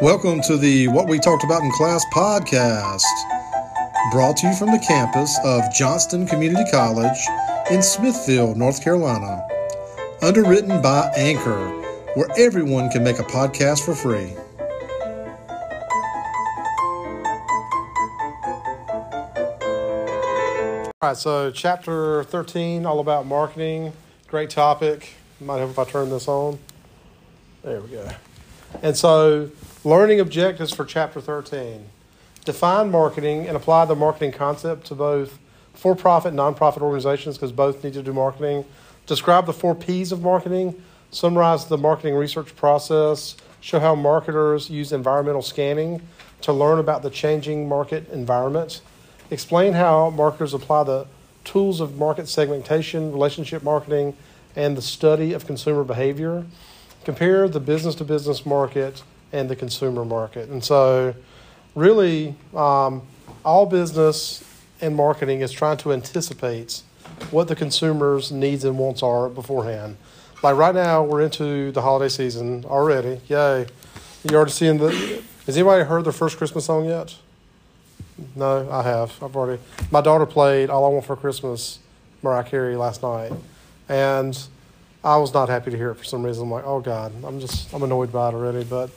Welcome to the What We Talked About in Class podcast, brought to you from the campus of Johnston Community College in Smithfield, North Carolina. Underwritten by Anchor, where everyone can make a podcast for free. All right, so chapter 13, all about marketing. Great topic. Might help if I turn this on. There we go. And so, learning objectives for chapter 13. Define marketing and apply the marketing concept to both for profit and nonprofit organizations because both need to do marketing. Describe the four P's of marketing. Summarize the marketing research process. Show how marketers use environmental scanning to learn about the changing market environment. Explain how marketers apply the tools of market segmentation, relationship marketing, and the study of consumer behavior. Compare the business to business market and the consumer market. And so, really, um, all business and marketing is trying to anticipate what the consumer's needs and wants are beforehand. Like right now, we're into the holiday season already. Yay. You already seeing the. Has anybody heard the first Christmas song yet? No, I have. I've already. My daughter played "All I Want for Christmas" Mariah Carey last night, and I was not happy to hear it for some reason. I'm like, oh God, I'm just I'm annoyed by it already. But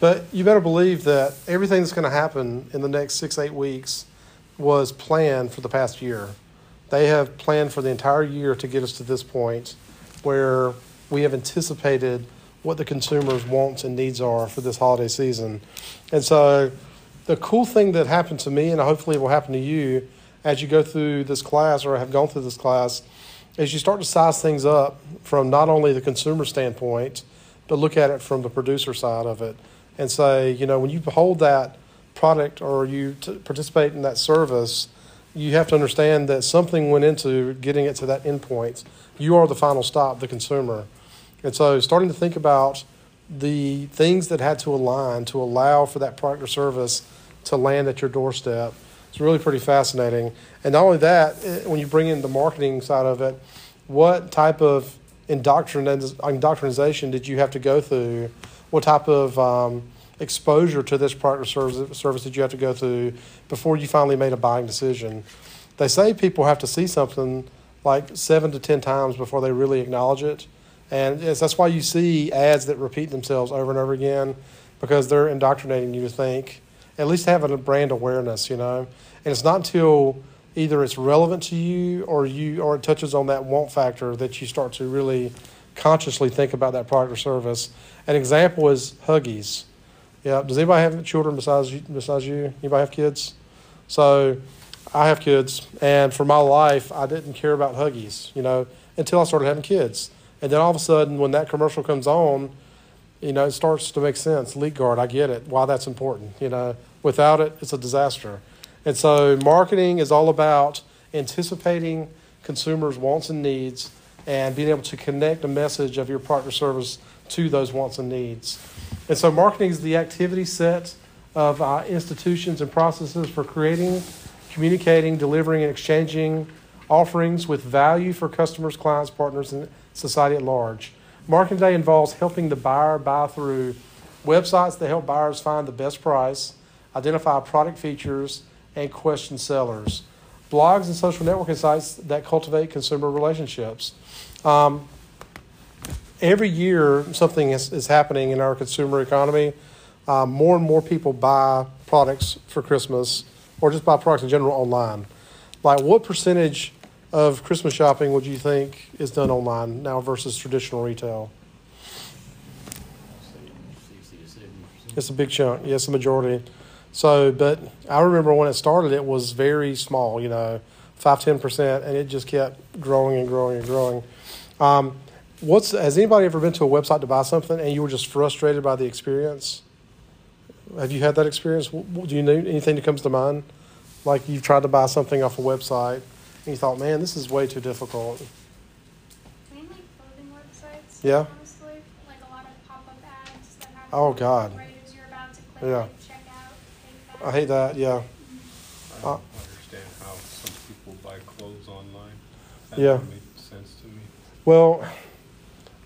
but you better believe that everything that's going to happen in the next six eight weeks was planned for the past year. They have planned for the entire year to get us to this point where we have anticipated what the consumers' wants and needs are for this holiday season, and so the cool thing that happened to me, and hopefully it will happen to you as you go through this class or have gone through this class, is you start to size things up from not only the consumer standpoint, but look at it from the producer side of it and say, you know, when you hold that product or you t- participate in that service, you have to understand that something went into getting it to that endpoint. You are the final stop, the consumer. And so starting to think about the things that had to align to allow for that product or service to land at your doorstep. It's really pretty fascinating. And not only that, eh, when you bring in the marketing side of it, what type of indoctrination did you have to go through? What type of um, exposure to this product or service, service did you have to go through before you finally made a buying decision? They say people have to see something like seven to ten times before they really acknowledge it. And that's why you see ads that repeat themselves over and over again because they're indoctrinating you to think, at least having a brand awareness, you know. And it's not until either it's relevant to you or you or it touches on that want factor that you start to really consciously think about that product or service. An example is Huggies. Yeah, does anybody have children besides you, besides you? Anybody have kids? So I have kids, and for my life, I didn't care about Huggies, you know, until I started having kids. And then all of a sudden, when that commercial comes on, you know, it starts to make sense. Leak guard, I get it. Why that's important. You know, without it, it's a disaster. And so, marketing is all about anticipating consumers' wants and needs and being able to connect a message of your partner service to those wants and needs. And so, marketing is the activity set of uh, institutions and processes for creating, communicating, delivering, and exchanging offerings with value for customers, clients, partners, and society at large. Marketing today involves helping the buyer buy through websites that help buyers find the best price, identify product features, and question sellers. Blogs and social networking sites that cultivate consumer relationships. Um, every year, something is, is happening in our consumer economy. Um, more and more people buy products for Christmas or just buy products in general online. Like, what percentage of Christmas shopping would you think is done online now versus traditional retail? It's a big chunk. Yes, the majority. So, but I remember when it started, it was very small. You know, five ten percent, and it just kept growing and growing and growing. Um, what's has anybody ever been to a website to buy something and you were just frustrated by the experience? Have you had that experience? Do you know anything that comes to mind? Like you've tried to buy something off a website and you thought, man, this is way too difficult. Mainly clothing websites. Yeah. Honestly, like a lot of pop-up ads that have. Oh, God. Right as you're about to click Yeah. like, check out. Hate that. I hate that. Yeah. I don't understand how some people buy clothes online. That Yeah. doesn't make sense to me. Well,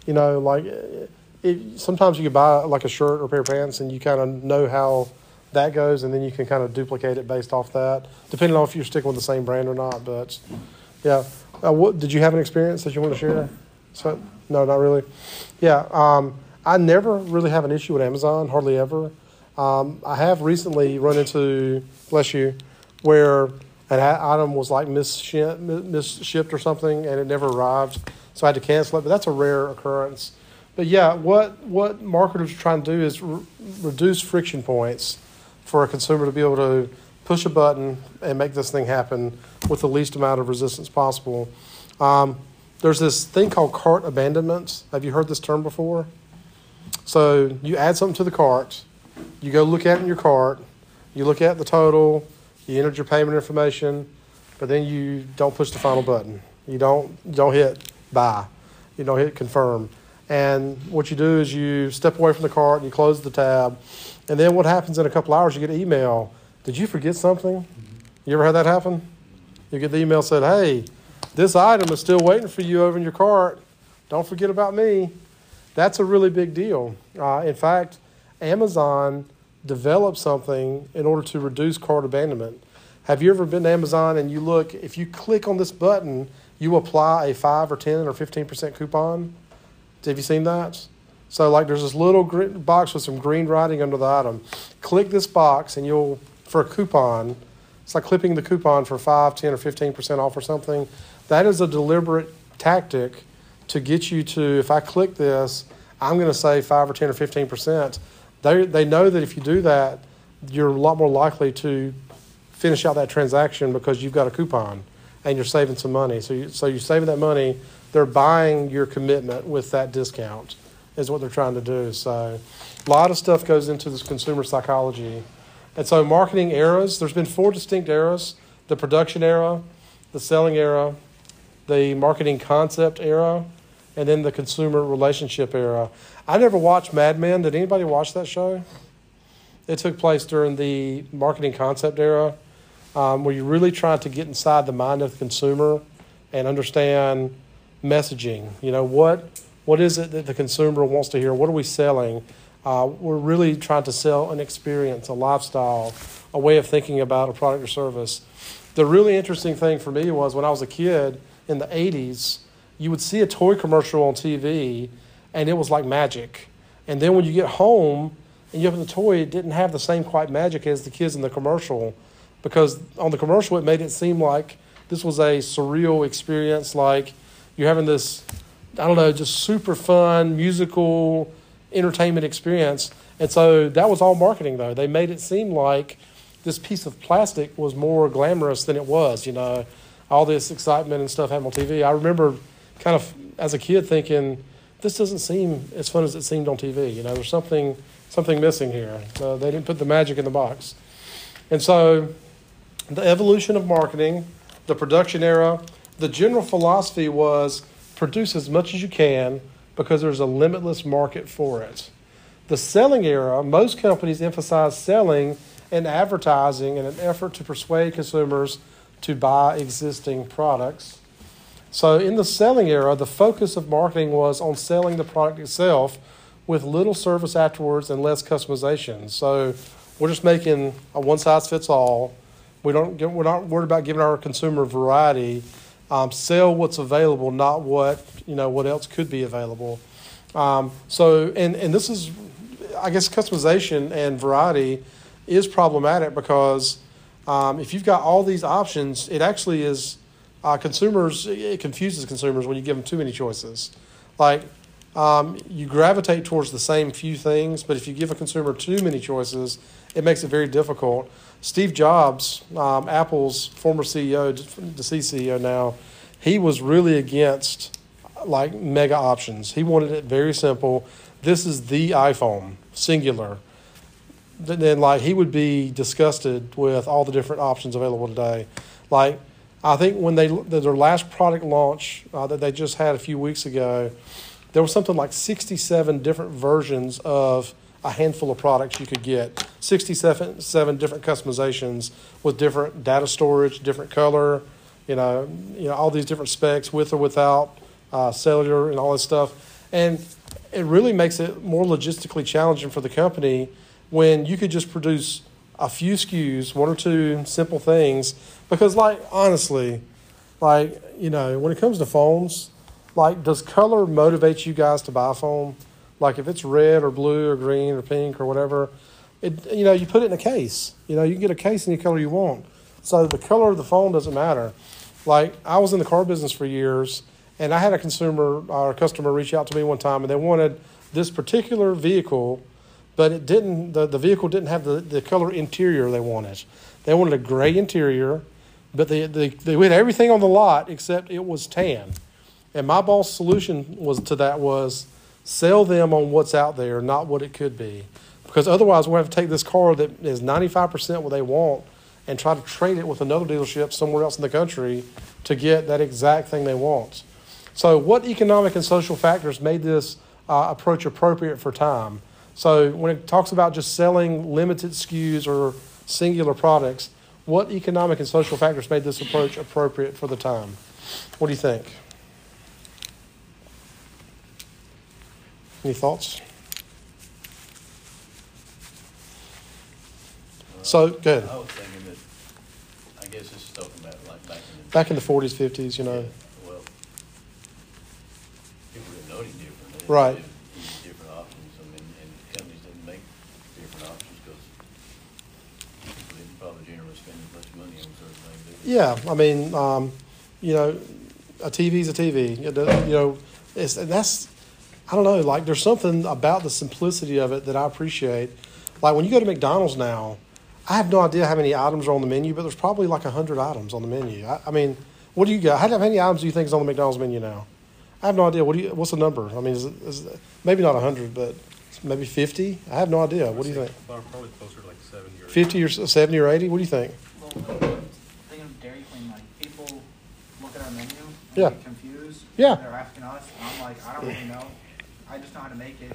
you know, like uh, it, sometimes you can buy like a shirt or a pair of pants, and you kind of know how that goes, and then you can kind of duplicate it based off that, depending on if you're sticking with the same brand or not. But yeah, uh, what did you have an experience that you want to share? So no, not really. Yeah, um, I never really have an issue with Amazon, hardly ever. Um, I have recently run into, bless you, where an item was like misshipped, or something, and it never arrived, so I had to cancel it. But that's a rare occurrence. But yeah, what what marketers are trying to do is re- reduce friction points for a consumer to be able to push a button and make this thing happen with the least amount of resistance possible. Um, there's this thing called cart abandonment. Have you heard this term before? So you add something to the cart, you go look at in your cart, you look at the total, you entered your payment information, but then you don't push the final button. You don't don't hit buy. You don't hit confirm. And what you do is you step away from the cart and you close the tab. And then what happens in a couple hours, you get an email. Did you forget something? You ever had that happen? You get the email said, hey, this item is still waiting for you over in your cart. Don't forget about me. That's a really big deal. Uh, in fact, Amazon developed something in order to reduce cart abandonment. Have you ever been to Amazon and you look, if you click on this button, you apply a 5 or 10 or 15% coupon? Have you seen that? So, like, there's this little gr- box with some green writing under the item. Click this box and you'll, for a coupon, it's like clipping the coupon for 5, 10, or 15% off or something. That is a deliberate tactic to get you to, if I click this, I'm going to save 5 or 10 or 15%. They, they know that if you do that, you're a lot more likely to finish out that transaction because you've got a coupon and you're saving some money. So, you, so you're saving that money. They're buying your commitment with that discount, is what they're trying to do. So, a lot of stuff goes into this consumer psychology. And so, marketing eras, there's been four distinct eras the production era, the selling era, the marketing concept era, and then the consumer relationship era. I never watched Mad Men. Did anybody watch that show? It took place during the marketing concept era, um, where you're really trying to get inside the mind of the consumer and understand messaging. You know, what what is it that the consumer wants to hear? What are we selling? Uh, we're really trying to sell an experience, a lifestyle, a way of thinking about a product or service. The really interesting thing for me was when I was a kid in the 80s, you would see a toy commercial on TV and it was like magic. And then when you get home and you open the toy, it didn't have the same quite magic as the kids in the commercial because on the commercial it made it seem like this was a surreal experience, like you're having this, I don't know, just super fun musical entertainment experience. And so that was all marketing, though. They made it seem like this piece of plastic was more glamorous than it was, you know, all this excitement and stuff happening on TV. I remember kind of as a kid thinking, this doesn't seem as fun as it seemed on TV. You know, there's something something missing here. Uh, they didn't put the magic in the box. And so the evolution of marketing, the production era, the general philosophy was produce as much as you can because there's a limitless market for it. The selling era, most companies emphasize selling and advertising in an effort to persuade consumers to buy existing products. So, in the selling era, the focus of marketing was on selling the product itself with little service afterwards and less customization. So, we're just making a one size fits all. We don't get, we're not worried about giving our consumer variety. Um, sell what's available, not what you know what else could be available. Um, so, and and this is, I guess, customization and variety is problematic because um, if you've got all these options, it actually is uh, consumers. It confuses consumers when you give them too many choices. Like um, you gravitate towards the same few things, but if you give a consumer too many choices, it makes it very difficult. Steve Jobs, um, Apple's former CEO, deceased CEO now, he was really against like mega options. He wanted it very simple. This is the iPhone, singular. Then, like, he would be disgusted with all the different options available today. Like, I think when they their last product launch uh, that they just had a few weeks ago, there was something like 67 different versions of a handful of products you could get 67 seven different customizations with different data storage different color you know you know all these different specs with or without uh, cellular and all this stuff and it really makes it more logistically challenging for the company when you could just produce a few SKUs, one or two simple things. Because, like, honestly, like, you know, when it comes to phones, like, does color motivate you guys to buy a phone? Like, if it's red or blue or green or pink or whatever, it, you know, you put it in a case. You know, you can get a case any color you want. So the color of the phone doesn't matter. Like, I was in the car business for years, and I had a consumer or a customer reach out to me one time, and they wanted this particular vehicle, but it didn't. The, the vehicle didn't have the, the color interior they wanted. They wanted a gray interior, but they, they they had everything on the lot except it was tan. And my boss' solution was to that was sell them on what's out there, not what it could be, because otherwise we'll have to take this car that is ninety five percent what they want and try to trade it with another dealership somewhere else in the country to get that exact thing they want. So, what economic and social factors made this uh, approach appropriate for time? So, when it talks about just selling limited SKUs or singular products, what economic and social factors made this approach appropriate for the time? What do you think? Any thoughts? So, good. I was thinking that, I guess this is talking about like back in the. Back in the 40s, 50s, you know. Well, people didn't know any different. Right. had Different options, I mean, and companies didn't make different options because people didn't probably generally spend as much money on certain things. did they? Yeah, I mean, um, you know, a TV's a TV. You know, it's and that's I don't know. Like, there's something about the simplicity of it that I appreciate. Like when you go to McDonald's now, I have no idea how many items are on the menu, but there's probably like hundred items on the menu. I, I mean, what do you got? How many items do you think is on the McDonald's menu now? I have no idea. What do you? What's the number? I mean, is it, is it, maybe not hundred, but maybe fifty? I have no idea. What do you think? Probably closer to like seventy or. Fifty or seventy or eighty? What do you think? Well, thing of Dairy Queen, like people look at our menu and Yeah. confused. Yeah. They're asking us, and I'm like, I don't really know. I just know how to make it.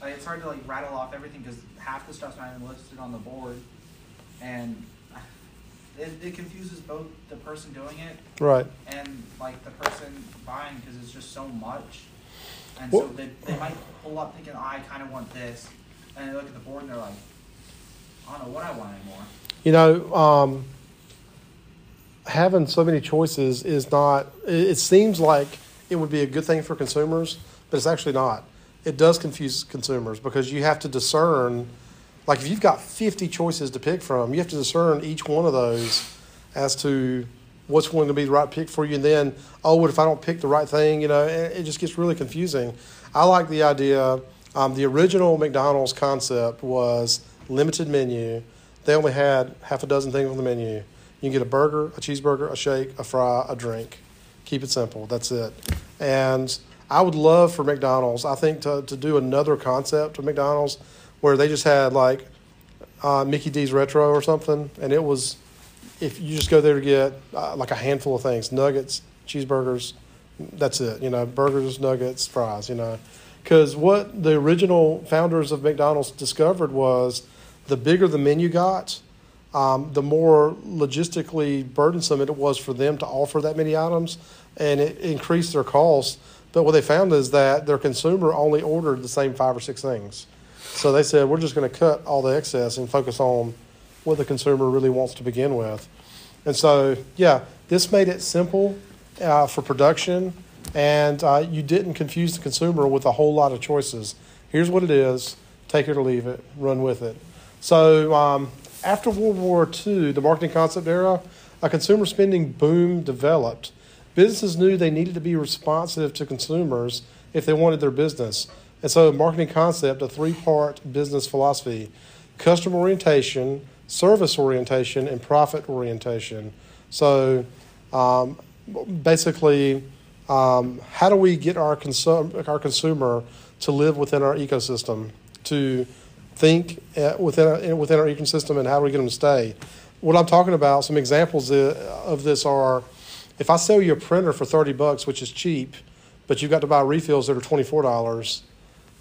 Like it's hard to like rattle off everything because half the stuff's not even listed on the board, and it, it confuses both the person doing it Right. and like the person buying because it's just so much. And Well- so they, they might pull up thinking, oh, I kind of want this, and they look at the board and they're like, I don't know what I want anymore. You know, um, having so many choices is not, it, seems like it would be a good thing for consumers, but it's actually not. It does confuse consumers because you have to discern, like if you've got 50 choices to pick from, you have to discern each one of those as to what's going to be the right pick for you. And then, oh, what if I don't pick the right thing? You know, it, it just gets really confusing. I like the idea. Um, the original McDonald's concept was limited menu. They only had half a dozen things on the menu. You can get a burger, a cheeseburger, a shake, a fry, a drink. Keep it simple. That's it. And I would love for McDonald's, I think, to, to do another concept of McDonald's where they just had like uh, Mickey D's Retro or something, and it was if you just go there to get uh, like a handful of things nuggets, cheeseburgers, that's it. You know, burgers, nuggets, fries, you know. Because what the original founders of McDonald's discovered was the bigger the menu got, um, the more logistically burdensome it was for them to offer that many items, and it increased their costs. But what they found is that their consumer only ordered the same five or six things. So they said, we're just going to cut all the excess and focus on what the consumer really wants to begin with. And so, yeah, this made it simple uh, for production, and uh, you didn't confuse the consumer with a whole lot of choices. Here's what it is take it or leave it, run with it. So, um, after World War II, the marketing concept era, a consumer spending boom developed. Businesses knew they needed to be responsive to consumers if they wanted their business. And so, marketing concept, a three part business philosophy customer orientation, service orientation, and profit orientation. So, um, basically, um, how do we get our, consum- our consumer to live within our ecosystem, to think uh, within our, within our ecosystem, and how do we get them to stay? What I'm talking about, some examples uh, of this are if I sell you a printer for 30 bucks, which is cheap, but you've got to buy refills that are $24,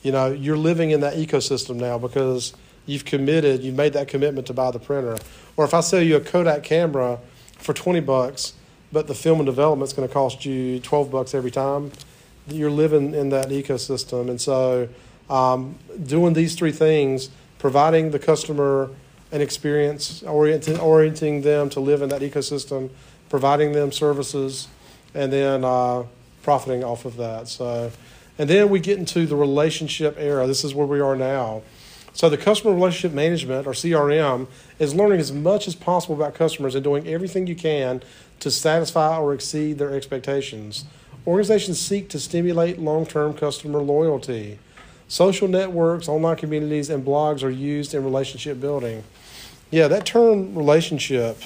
you know, you're living in that ecosystem now because you've committed, you've made that commitment to buy the printer. Or if I sell you a Kodak camera for 20 bucks, but the film and development's going to cost you 12 bucks every time, you're living in that ecosystem. And so, um, doing these three things, providing the customer an experience, orienting, orienting them to live in that ecosystem, providing them services, and then uh, profiting off of that. So, and then we get into the relationship era. This is where we are now. So the customer relationship management or CRM is learning as much as possible about customers and doing everything you can to satisfy or exceed their expectations. Organizations seek to stimulate long-term customer loyalty. Social networks, online communities, and blogs are used in relationship building. Yeah, that term relationship,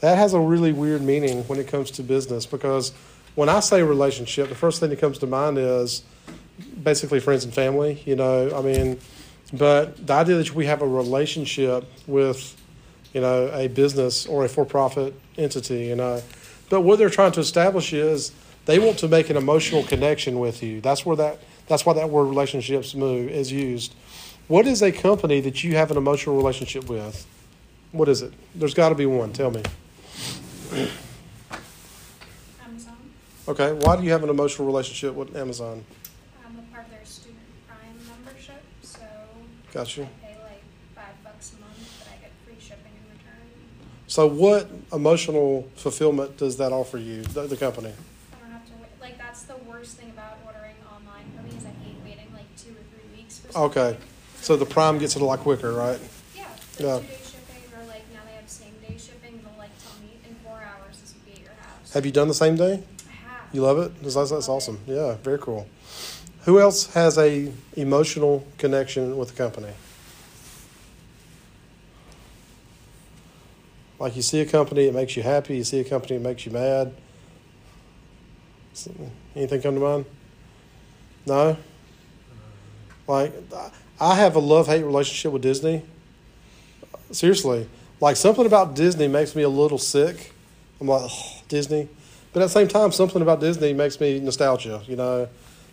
that has a really weird meaning when it comes to business because when I say relationship, the first thing that comes to mind is basically friends and family, you know, I mean, but the idea that we have a relationship with, you know, a business or a for-profit entity, you know, but what they're trying to establish is they want to make an emotional connection with you. That's where that that's why that word relationships move is used. What is a company that you have an emotional relationship with? What is it? There's got to be one. Tell me. Amazon. Okay, why do you have an emotional relationship with Amazon? I'm a part of their student prime membership, so Got you. I pay like five bucks a month, but I get free shipping in return. So, what emotional fulfillment does that offer you, the, the company? I don't have to wait. Like that's the worst thing about ordering online for me is I hate waiting like two or three weeks for something. Okay, so the Prime gets it a lot quicker, right? Yeah, Yeah. two day shipping or like now they have same day shipping. They'll like tell me in four hours this will be at your house. Have you done the same day? I have. You love it? That's, that's awesome. Yeah, very cool. Who else has a emotional connection with the company? Like you see a company, it makes you happy. You see a company, it makes you mad. Anything come to mind? No. Like I have a love hate relationship with Disney. Seriously, like something about Disney makes me a little sick. I'm like oh, Disney, but at the same time, something about Disney makes me nostalgia. You know,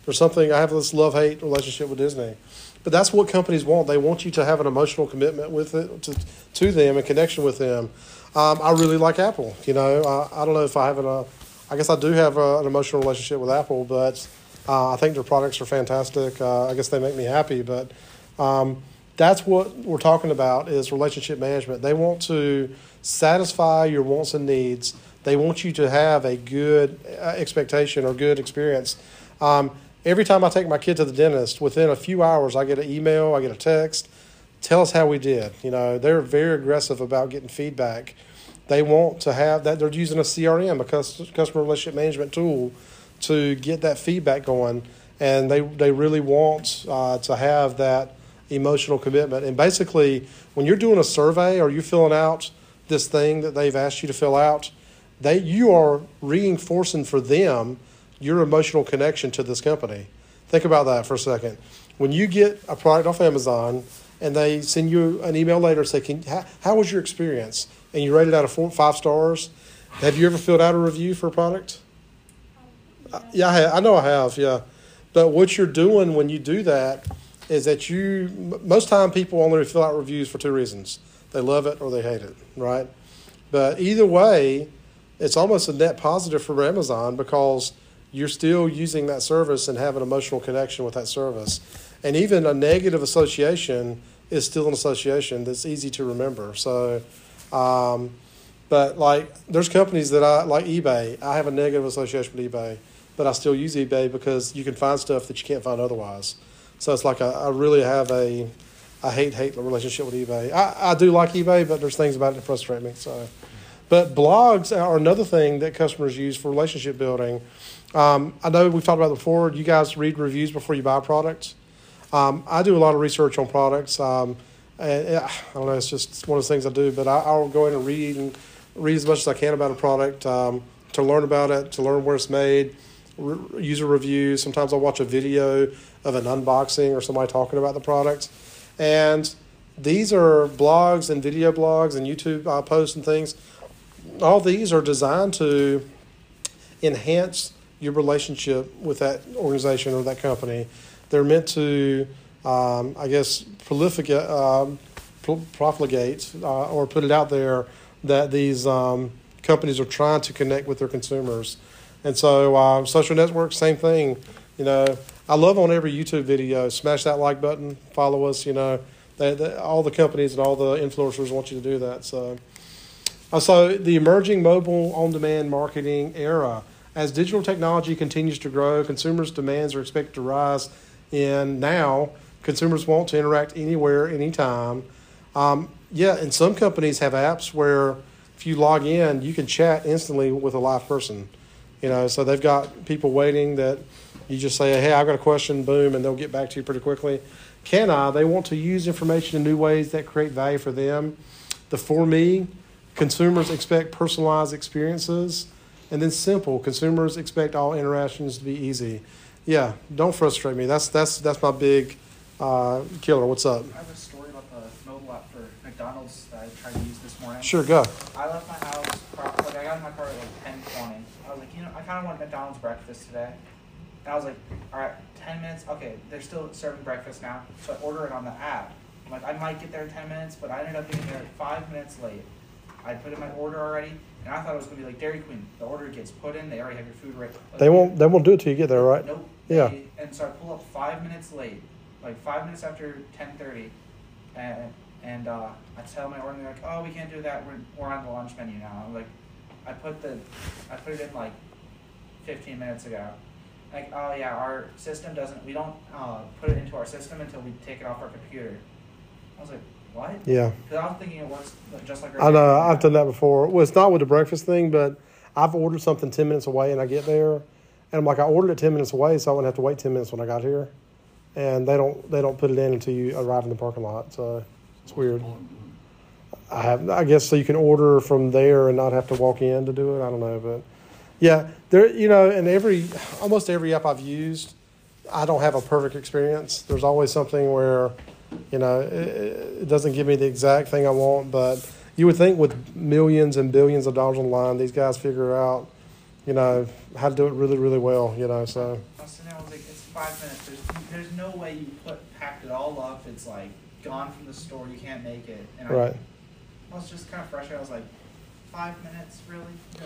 there's something I have this love hate relationship with Disney. But that's what companies want. They want you to have an emotional commitment with it to, to them and connection with them. Um, I really like Apple. You know, I, I don't know if I have an, uh, I guess I do have a, an emotional relationship with Apple, but uh, I think their products are fantastic. Uh, I guess they make me happy, but um, that's what we're talking about is relationship management. They want to satisfy your wants and needs. They want you to have a good uh, expectation or good experience. Um, every time I take my kid to the dentist, within a few hours, I get an email, I get a text, tell us how we did. You know, they're very aggressive about getting feedback. They want to have that. They're using a CRM, a customer relationship management tool, to get that feedback going, and they they really want uh, to have that emotional commitment. And basically, when you're doing a survey or you're filling out this thing that they've asked you to fill out, they you are reinforcing for them your emotional connection to this company. Think about that for a second. When you get a product off Amazon and they send you an email later and say, Can, how, how was your experience? And you rate it out of four, five stars. Have you ever filled out a review for a product? Yeah, I, I know I have. Yeah, but what you're doing when you do that is that you most time people only fill out reviews for two reasons: they love it or they hate it, right? But either way, it's almost a net positive for Amazon because you're still using that service and have an emotional connection with that service, and even a negative association is still an association that's easy to remember. So. Um, but like, there's companies that I like eBay. I have a negative association with eBay, but I still use eBay because you can find stuff that you can't find otherwise. So it's like I, I really have a, I hate hate relationship with eBay. I, I do like eBay, but there's things about it that frustrate me. So, but blogs are another thing that customers use for relationship building. Um, I know we've talked about before. You guys read reviews before you buy products. Um, I do a lot of research on products. Um, and I don't know, it's just one of the things I do. But I, I'll go in and read and read as much as I can about a product um, to learn about it, to learn where it's made, re- user reviews. Sometimes I'll watch a video of an unboxing or somebody talking about the product. And these are blogs and video blogs and YouTube uh, posts and things. All these are designed to enhance your relationship with that organization or that company. They're meant to, um, I guess, prolificate, um, pro- profligate uh, or put it out there that these um, companies are trying to connect with their consumers. And so, um, social networks, same thing. You know, I love on every YouTube video. Smash that like button. Follow us. You know, they, they, all the companies and all the influencers want you to do that. So, uh, so the emerging mobile on-demand marketing era, as digital technology continues to grow, consumers' demands are expected to rise. And now, consumers want to interact anywhere, anytime. Um, yeah, and some companies have apps where if you log in, you can chat instantly with a live person. You know, so they've got people waiting that you just say, "Hey, I've got a question," boom, and they'll get back to you pretty quickly. Can I? They want to use information in new ways that create value for them. The for me, consumers expect personalized experiences, and then simple. Consumers expect all interactions to be easy. Yeah, don't frustrate me. That's that's that's my big uh, killer. What's up? I have a story about the mobile app for McDonald's that I tried to use this morning. Sure, go. I left my house, like I got in my car at like ten twenty. I was like, you know, I kind of want McDonald's breakfast today. And I was like, all right, ten minutes. Okay, they're still serving breakfast now, so I order it on the app. I'm like, I might get there in ten minutes, but I ended up getting there five minutes late. I put in my order already, and I thought it was gonna be like Dairy Queen. The order gets put in, they already have your food ready. Like, They won't they won't do it till you get there, right? Nope. Yeah. They- and so I pull up five minutes late, like five minutes after ten thirty, and and uh, I tell my order, they're like, "Oh, we can't do that. We're we're on the lunch menu now." I'm like, I put the, I put it in like, fifteen minutes ago. Like, oh yeah, our system doesn't. We don't uh, put it into our system until we take it off our computer. I was like, what? Yeah. Because I was thinking it works just like. our I know. I've done that before. Well, it's not with the breakfast thing, but I've ordered something 10 minutes away and I get there and I'm like, I ordered it 10 minutes away, so I wouldn't have to wait 10 minutes when I got here. And they don't they don't put it in until you arrive in the parking lot. So it's weird. I have I guess so you can order from there and not have to walk in to do it. I don't know, but yeah, there you know, and every almost every app I've used, I don't have a perfect experience. There's always something where, you know, it, it doesn't give me the exact thing I want, but you would think with millions and billions of dollars online, these guys figure out, you know, how to do it really, really well. You know, so I was sitting there, I was like, it's five minutes. There's, there's no way you put packed it all up. It's like gone from the store. You can't make it. And right, I, I was just kind of frustrated. I was like, five minutes, really?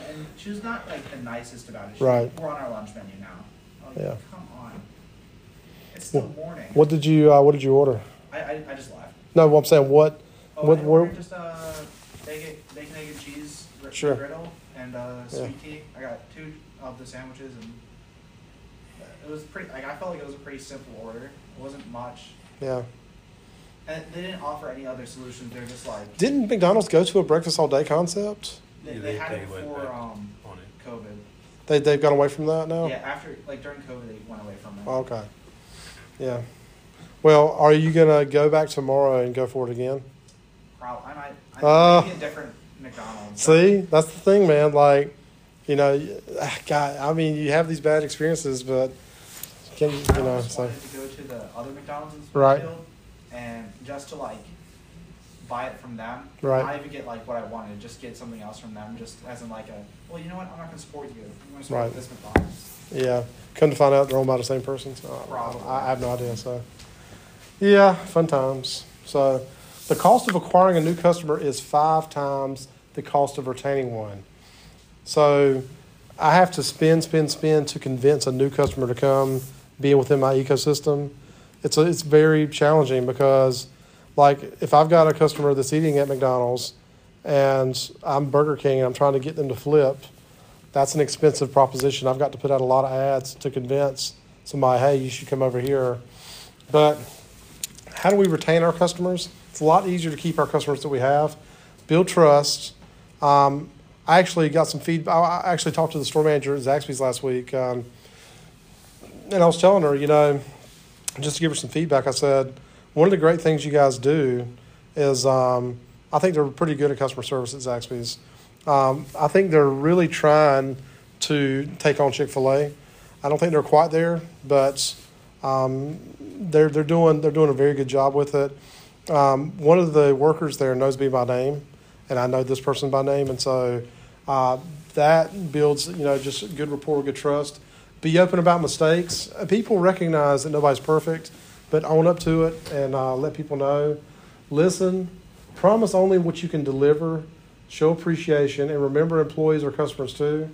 And she was not like the nicest about it. She Right. We're on our lunch menu now. I was like, Yeah. come on. It's still Well, morning. what did you uh, what did you order? I, I, I just left. No, what I'm saying what Oh, What- were just a bacon, bacon, egg, and cheese Sure. griddle and uh, Yeah. sweet tea. I got two of the sandwiches and it was pretty. Like I felt like it was a pretty simple order. It wasn't much, yeah. And they didn't offer any other solutions. They're just like Didn't McDonald's go to a breakfast all day concept? they, Yeah, they they- had they it went before back um, on it. COVID. They they've gone away from that now. Yeah, after like during COVID, they went away from it. Oh, Okay. Yeah. Well, are you gonna go back tomorrow and go for it again? Probably, I might. I Uh, maybe a different McDonald's. See, that's the thing, man. Like, you know, y- ah, God, I mean, you have these bad experiences, but can you, I know, almost so wanted to go to the other McDonald's in Right. Springfield and just to like buy it from them. Right. Not even get like what I wanted, just get something else from them, just as in like a, well, you know what, I'm not gonna support you. I'm gonna support Right. this McDonald's. yeah. Come to find out, they're owned by the same person. So Probably. I, I have no idea. So, yeah, fun times. So, the cost of acquiring a new customer is five times the cost of retaining one. So, I have to spend, spend, spend to convince a new customer to come be within my ecosystem. It's a, it's very challenging because, like, if I've got a customer that's eating at McDonald's and I'm Burger King and I'm trying to get them to flip, that's an expensive proposition. I've got to put out a lot of ads to convince somebody, hey, you should come over here. But how do we retain our customers? It's a lot easier to keep our customers that we have, build trust. Um, I actually got some feedback. I actually talked to the store manager at Zaxby's last week, um, and I was telling her, you know, just to give her some feedback. I said, one of the great things you guys do is um, I think they're pretty good at customer service at Zaxby's. Um, I think they're really trying to take on Chick Fil A. I don't think they're quite there, but um, they're they're doing they're doing a very good job with it. Um, one of the workers there knows me by name, and I know this person by name, and so uh, that builds you know just good rapport, good trust. Be open about mistakes. Uh, People recognize that nobody's perfect, but own up to it and uh, let people know. Listen, promise only what you can deliver. Show appreciation, and remember employees are customers too.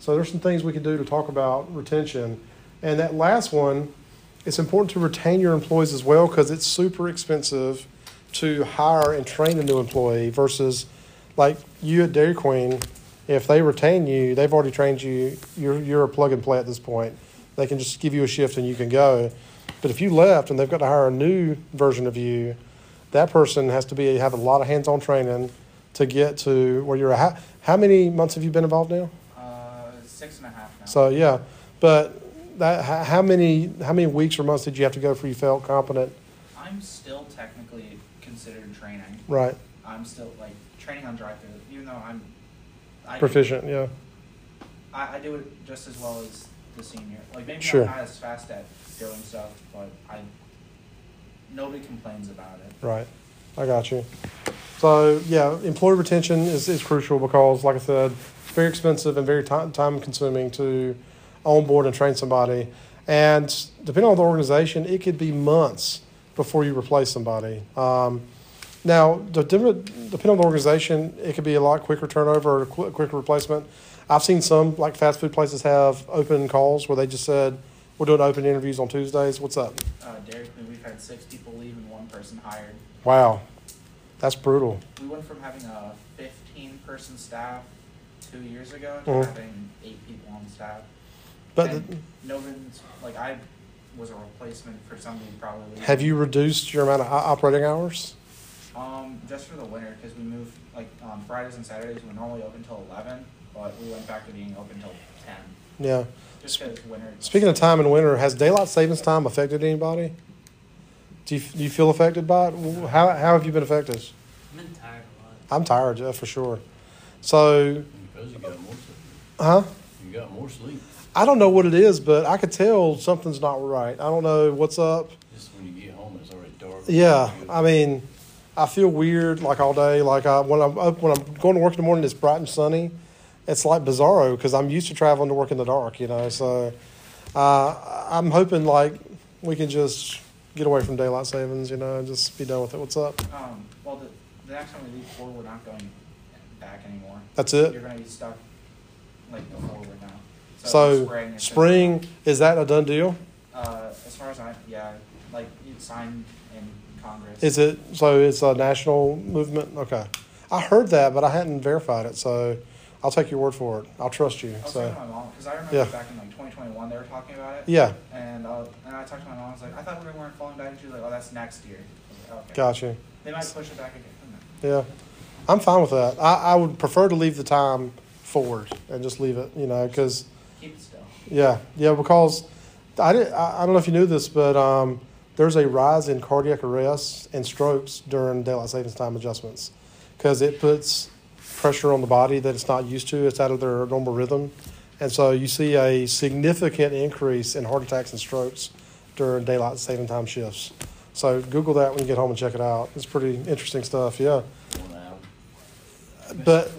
So there's some things we can do to talk about retention. And that last one, it's important to retain your employees as well because it's super expensive to hire and train a new employee versus like you at Dairy Queen. If they retain you, they've already trained you. You're you're a plug and play at this point. They can just give you a shift and you can go. But if you left and they've got to hire a new version of you, that person has to be have a lot of hands-on training to get to where you're at. How, how many months have you been involved now? Uh, six and a half now. So yeah, but that how how many how many weeks or months did you have to go before you felt competent? I'm still technically considered training. Right, I'm still like training on drive through, even though I'm I, proficient. Yeah, I, I do it just as well as the senior. Like maybe Sure. I'm not as fast at doing stuff, but I nobody complains about it. right. I got you. So yeah, employee retention is, is crucial because, like I said, it's very expensive and very time time consuming to onboard and train somebody. And depending on the organization, it could be months before you replace somebody. Um, Now, the depending on the organization, it could be a lot quicker turnover or a qu- quicker replacement. I've seen some, like fast food places, have open calls where they just said, "We're doing open interviews on Tuesdays." What's up? Uh, Queen, we've had six people leave and one person hired. Wow, that's brutal. We went from having a 15 person staff two years ago to Mhm. having eight people on staff. But And no one's, like, I was a replacement for somebody probably. have you reduced your amount of operating hours? Um, just for the winter, because we moved, like, on Fridays and Saturdays, we're normally open till 11, but we went back to being open till 10. Yeah. Just because winter. Speaking of time in winter, has daylight savings time affected anybody? Do you, do you feel affected by it? How, how have you been affected? I've been tired a lot. I'm tired, yeah, for sure. So, Because you got more sleep. huh? You got more sleep. I don't know what it is, but I could tell something's not right. I don't know what's up. Just when you get home, it's already dark. Yeah, I mean, I feel weird like all day. Like I, when I'm up, when I'm going to work in the morning, it's bright and sunny. It's like bizarro because I'm used to traveling to work in the dark, you know. So uh, I'm hoping like we can just get away from daylight savings, you know, and just be done with it. What's up? Um, well, the, the next time we leave forward, we're not going back anymore. That's it. You're gonna be stuck, like, the forward now. So spring, spring is that a done deal? Uh, as far as I, yeah, like, you signed in Congress. Is it so? It's a national movement. Okay, I heard that, but I hadn't verified it. So I'll take your word for it. I'll trust you. I was So talking to my mom, because I remember Yeah. back in like 2021, they were talking about it. yeah, And, uh, and I talked to my mom, I was like, I thought we weren't falling back. And she was like, oh, that's next year. Like, okay. got you. They might push it back again. Yeah, I'm fine with that. I, I would prefer to leave the time forward and just leave it, you know, because Keep it still. yeah, yeah, because I did. I, I don't know if you knew this, but um, there's a rise in cardiac arrests and strokes during daylight savings time adjustments because it puts pressure on the body that it's not used to. It's out of their normal rhythm, and so you see a significant increase in heart attacks and strokes during daylight saving time shifts. So Google that when you get home and check it out. It's pretty interesting stuff. Yeah. But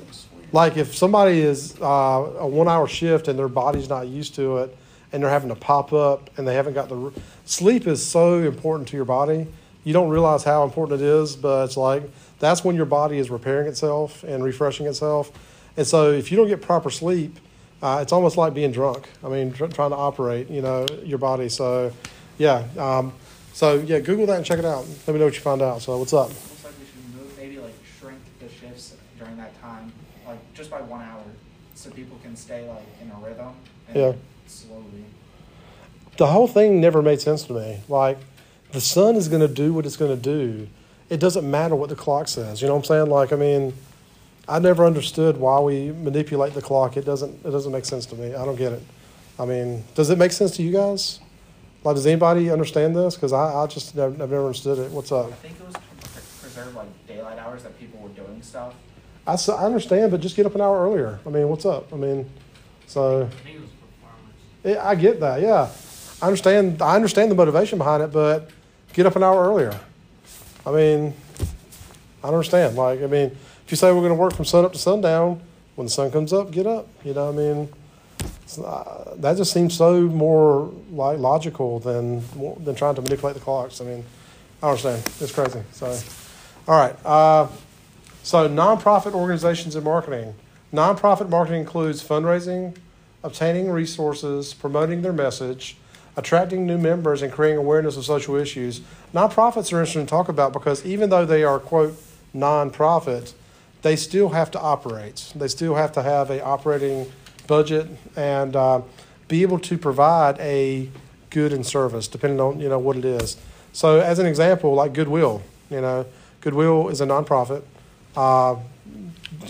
like if somebody is uh, a one hour shift and their body's not used to it and they're having to pop up and they haven't got the sleep is so important to your body. You don't realize how important it is but it's like that's when your body is repairing itself and refreshing itself. And so if you don't get proper sleep uh, it's almost like being drunk. I mean tr- trying to operate you know your body. So yeah um, so yeah google that and check it out. Let me know what you find out. So what's up? Looks like we should move, maybe like shrink the shifts during that time, like just by one hour, so people can stay like in a rhythm. Yeah. Slowly. the whole thing never made sense to me. Like, the sun is going to do what it's going to do. It doesn't matter what the clock says. You know what I'm saying? Like, I mean, I never understood why we manipulate the clock. It doesn't. It doesn't make sense to me. I don't get it. I mean, does it make sense to you guys? Like, does anybody understand this? Because I, I just never, I've never understood it. What's up? I think it was to preserve like daylight hours that people were doing stuff. I, I understand, but just get up an hour earlier. I mean, what's up? I mean, so I think it I get that. Yeah, I understand. I understand the motivation behind it, but get up an hour earlier. I mean, I don't understand. Like, I mean, if you say we're going to work from sun up to sundown, when the sun comes up, get up. You know, I mean, uh, that just seems so more like logical than than trying to manipulate the clocks. I mean, I understand. It's crazy. So, all right. Uh, so, nonprofit organizations and marketing. Nonprofit marketing includes fundraising, obtaining resources, promoting their message, attracting new members, and creating awareness of social issues. Nonprofits are interesting to talk about because even though they are, quote, nonprofit, they still have to operate. They still have to have a operating budget and uh, be able to provide a good and service, depending on you know what it is. So, as an example, like Goodwill, you know, Goodwill is a nonprofit. Uh,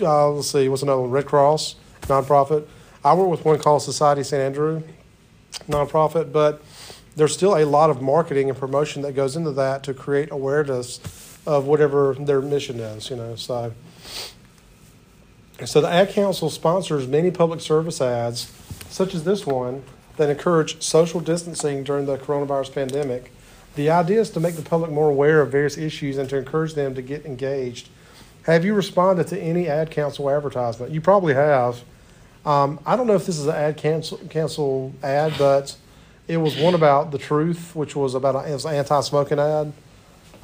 uh, let's see, what's another one? Red Cross, nonprofit. I work with one called Society St. Andrew, nonprofit, but there's still a lot of marketing and promotion that goes into that to create awareness of whatever their mission is, you know. So, so the Ad Council sponsors many public service ads, such as this one, that encourage social distancing during the coronavirus pandemic. The idea is to make the public more aware of various issues and to encourage them to get engaged. Have you responded to any Ad Council advertisement? You probably have. Um, I don't know if this is an Ad cancel council ad, but it was one about the truth, which was about a, it was an anti-smoking ad.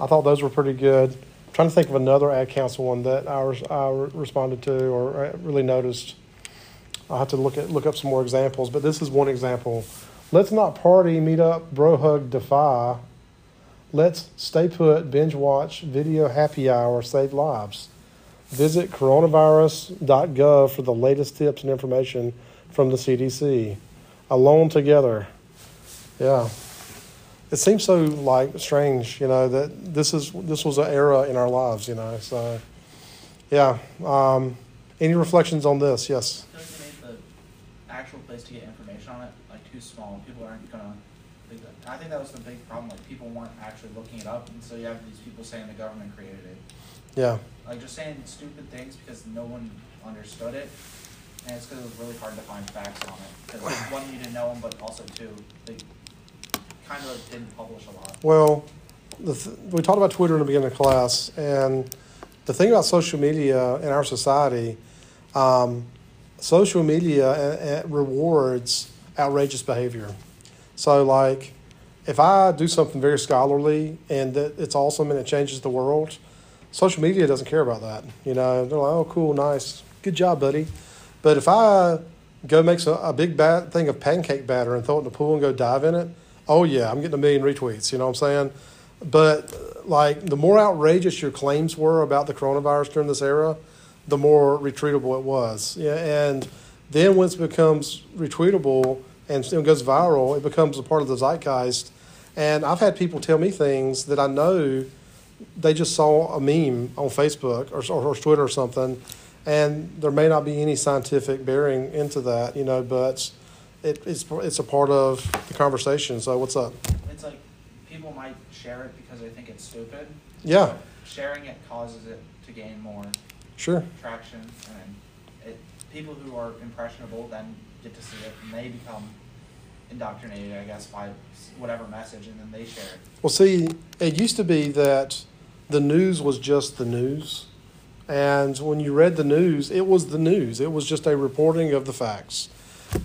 I thought those were pretty good. I'm trying to think of another Ad Council one that I, I responded to or uh, really noticed. I'll have to look at look up some more examples, but this is one example. Let's not party, meet up, bro hug, defy. Let's stay put, binge watch, video happy hour, save lives. Visit coronavirus.gov for the latest tips and information from the CDC. Alone together. Yeah. It seems so like strange, you know, that this is this was an era in our lives, you know. So yeah. Um, any reflections on this? Yes. Don't they make the actual place to get information on it like too small? and People aren't gonna. I think that was the big problem. Like people weren't actually looking it up, and so you have these people saying the government created it. Yeah. Like just saying stupid things because no one understood it, and it's because it was really hard to find facts on it. Because one, you didn't know them, but also two, they kind of didn't publish a lot. Well, th- we talked about Twitter in the beginning of class, and the thing about social media in our society, um, social media uh, uh, rewards outrageous behavior. So, like, if I do something very scholarly and it's awesome and it changes the world, social media doesn't care about that. You know, they're like, "Oh, cool, nice, good job, buddy." But if I go make some, a big bat, thing of pancake batter and throw it in the pool and go dive in it, oh yeah, I'm getting a million retweets. You know what I'm saying? But like the more outrageous your claims were about the coronavirus during this era, the more retweetable it was. Yeah, and then once it becomes retweetable and goes viral, it becomes a part of the zeitgeist. And I've had people tell me things that I know they just saw a meme on Facebook or, or, or Twitter or something, and there may not be any scientific bearing into that, you know, but it, it's it's a part of the conversation. So what's up? It's like people might share it because they think it's stupid. Yeah, Sharing it causes it to gain more sure. traction, and it, people who are impressionable then get to see it, and they become indoctrinated, I guess, by whatever message, and then they share it. Well, see, it used to be that the news was just the news. And when you read the news, it was the news. It was just a reporting of the facts.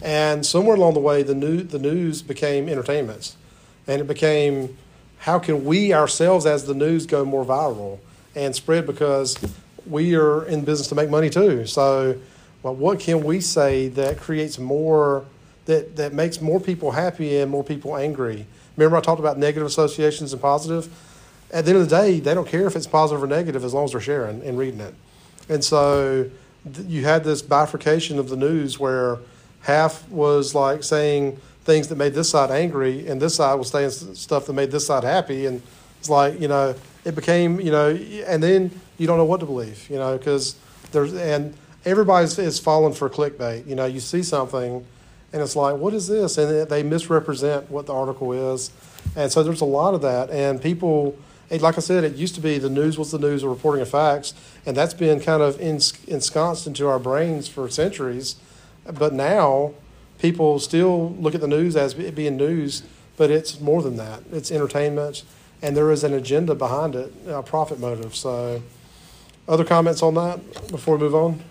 And somewhere along the way, the, new, the news became entertainment. And it became how can we ourselves, as the news, go more viral and spread because we are in business to make money too. So, well, what can we say that creates more, that, that makes more people happy and more people angry? Remember, I talked about negative associations and positive? At the end of the day, they don't care if it's positive or negative as long as they're sharing and reading it. And so th- you had this bifurcation of the news where half was like saying things that made this side angry, and this side was saying stuff that made this side happy. And it's like, you know, it became, you know, and then you don't know what to believe, you know, because there's, and everybody's is falling for clickbait. You know, you see something and it's like, what is this? And they misrepresent what the article is. And so there's a lot of that. And people, like I said, it used to be the news was the news, a reporting of facts. And that's been kind of ensconced into our brains for centuries. But now people still look at the news as it being news, but it's more than that. It's entertainment, and there is an agenda behind it, a profit motive. So, other comments on that before we move on?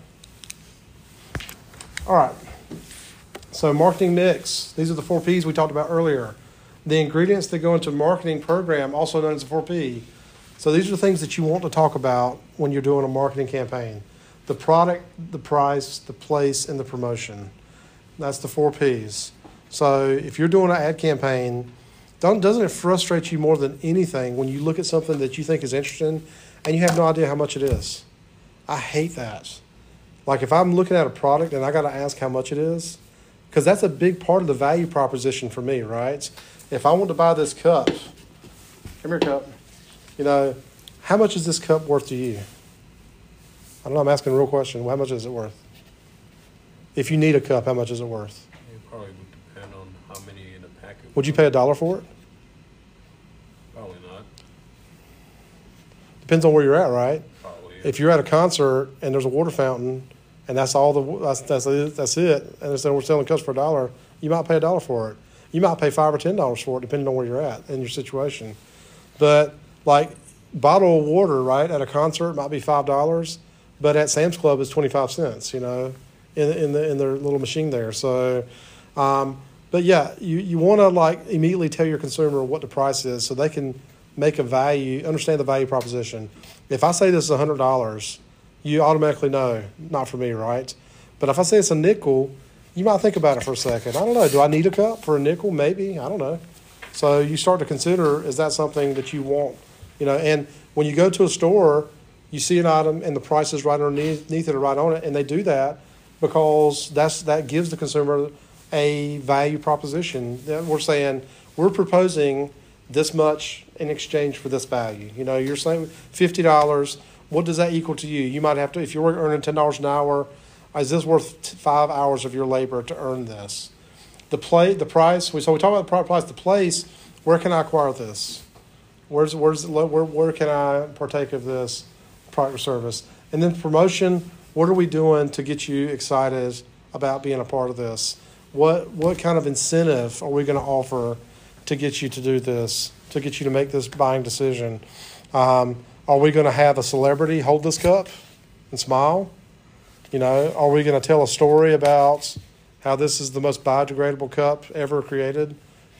All right. So, marketing mix. These are the four P's we talked about earlier. The ingredients that go into marketing program, also known as the 4P. So, these are things that you want to talk about when you're doing a marketing campaign the product, the price, the place, and the promotion. That's the four P's. So if you're doing an ad campaign, don't, doesn't it frustrate you more than anything when you look at something that you think is interesting and you have no idea how much it is? I hate that. Like if I'm looking at a product and I got to ask how much it is, because that's a big part of the value proposition for me, right? If I want to buy this cup, come here, cup. You know, how much is this cup worth to you? I don't know. I'm asking a real question. How much is it worth? If you need a cup, how much is it worth? It probably would depend on how many in a packet. Would you pay a dollar for it? Probably not, Depends on where you're at, right? probably. If you're at a concert and there's a water fountain and that's all the that's that's it, that's it, and it's, we're selling cups for a dollar, you might pay a dollar for it. You might pay five or ten dollars for it, depending on where you're at in your situation. But like bottle of water, right, at a concert might be five dollars, but at Sam's Club it's twenty five cents. You know, in in the in their little machine there. So, um, but yeah, you you want to like immediately tell your consumer what the price is, so they can make a value, understand the value proposition. If I say this is hundred dollars, you automatically know not for me, right? But if I say it's a nickel, you might think about it for a second. I don't know. Do I need a cup for a nickel? Maybe. I don't know. So you start to consider is that something that you want? You know, and when you go to a store, you see an item and the price is right underneath it or right on it, and they do that because that's that gives the consumer a value proposition. That we're saying we're proposing this much in exchange for this value. You know, you're saying fifty dollars. What does that equal to you? You might have to if you're earning ten dollars an hour. Is this worth five hours of your labor to earn this? The play, the price. So we talk about the pri- price. The place. Where can I acquire this? Where's where's where where can I partake of this product or service? And then promotion. What are we doing to get you excited about being a part of this? What what kind of incentive are we going to offer to get you to do this? To get you to make this buying decision? Um, are we going to have a celebrity hold this cup and smile? You know, are we going to tell a story about how this is the most biodegradable cup ever created?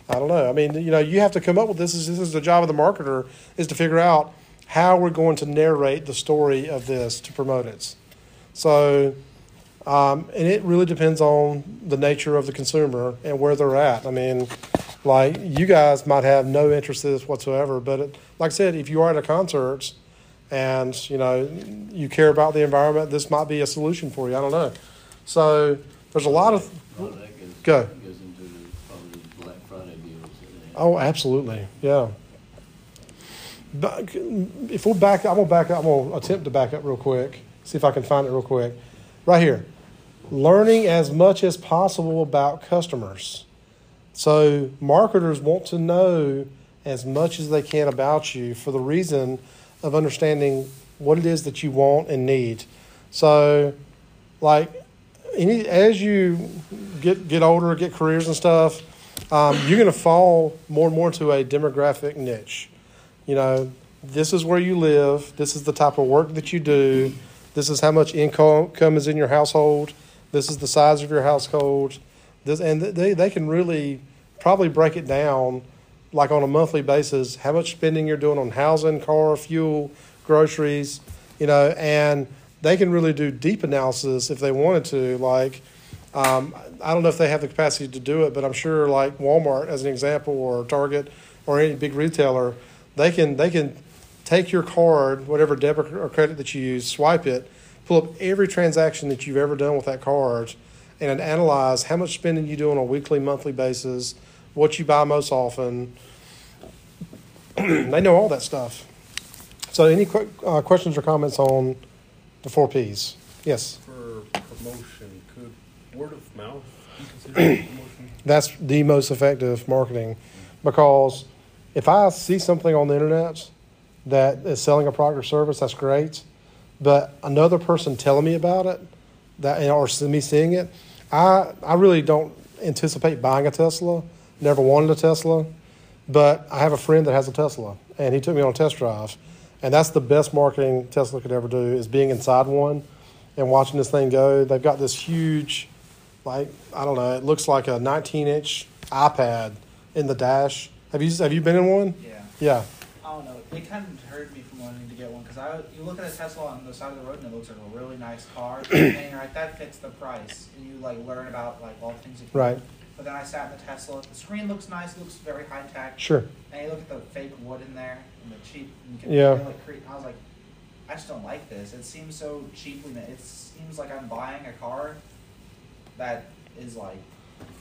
I don't know. I mean, you know, you have to come up with this. Is this is the job of the marketer is to figure out how we're going to narrate the story of this to promote it. So, um, and it really depends on the nature of the consumer and where they're at. I mean, like you guys might have no interest in this whatsoever, but it, like I said, if you are at a concert and you know you care about the environment, this might be a solution for you. I don't know. So there's a lot of A lot of that goes, Go. goes into the, probably the Black Friday deals that they have. Oh, absolutely, yeah. But if we back, I'm gonna back up. I'm gonna attempt to back up real quick. See if I can find it real quick. Right here, learning as much as possible about customers. So marketers want to know as much as they can about you for the reason of understanding what it is that you want and need. So, like, any as you get get older, get careers and stuff, um, you're going to fall more and more into a demographic niche. You know, this is where you live. This is the type of work that you do. This is how much income income is in your household. This is the size of your household. This and they they can really probably break it down like on a monthly basis how much spending you're doing on housing, car, fuel, groceries, you know, and they can really do deep analysis if they wanted to. Like, um, I don't know if they have the capacity to do it, but I'm sure like Walmart, as an example, or Target, or any big retailer, they can they can take your card, whatever debit or credit that you use, swipe it, pull up every transaction that you've ever done with that card, and analyze how much spending you do on a weekly, monthly basis, what you buy most often. they know all that stuff. So, any que- uh, questions or comments on the four P's? Yes, For promotion, could word of mouth be considered promotion? that's the most effective marketing because if I see something on the internet that is selling a product or service, that's great. But another person telling me about it, that or me seeing it, I I really don't anticipate buying a Tesla. Never wanted a Tesla, but I have a friend that has a Tesla, and he took me on a test drive, and that's the best marketing Tesla could ever do is being inside one and watching this thing go. They've got this huge, like I don't know, it looks like a 19 inch iPad in the dash. Have you have you been in one? Yeah. Yeah. I don't know. it kind of deterred me from wanting to get one because I you look at a Tesla on the side of the road and it looks like a really nice car, and you're like that fits the price, and you like learn about like all the things. It can Right. do. But then I sat in the Tesla. The screen looks nice. Looks very high tech. Sure. And you look at the fake wood in there and the cheap. And you can Yeah. feel it cre- I was like, I just don't like this. It seems so cheaply made. It seems like I'm buying a car that is like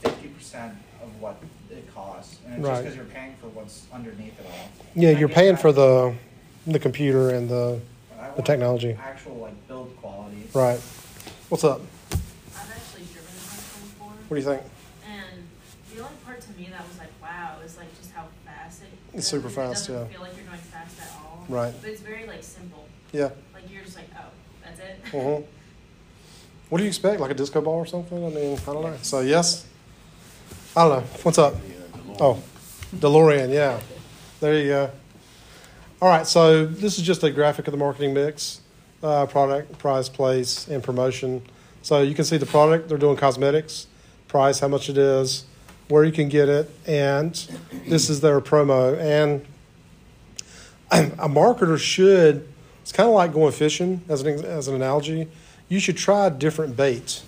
fifty percent of what it costs, and it's just because you're paying for what's underneath it all. Yeah, And you're paying that, for the the computer and the I the technology. actual like build quality. right. What's up? I've actually driven a Tesla before, What do you think? And the only part to me that was like, wow, is like just how fast it. It's super It fast, doesn't yeah. feel like you're going fast at all. Right. But it's very like simple. Yeah. Like you're just like, oh, that's it. hmm What do you expect? Like a disco ball or something? I mean, I don't know. So yes. I don't know. What's up? Oh, DeLorean. Yeah. There you go. All right. So this is just a graphic of the marketing mix, uh, product, price, place, and promotion. So you can see the product. They're doing cosmetics, price, how much it is, where you can get it, and this is their promo. And a marketer should. It's kind of like going fishing as an as an analogy. You should try different bait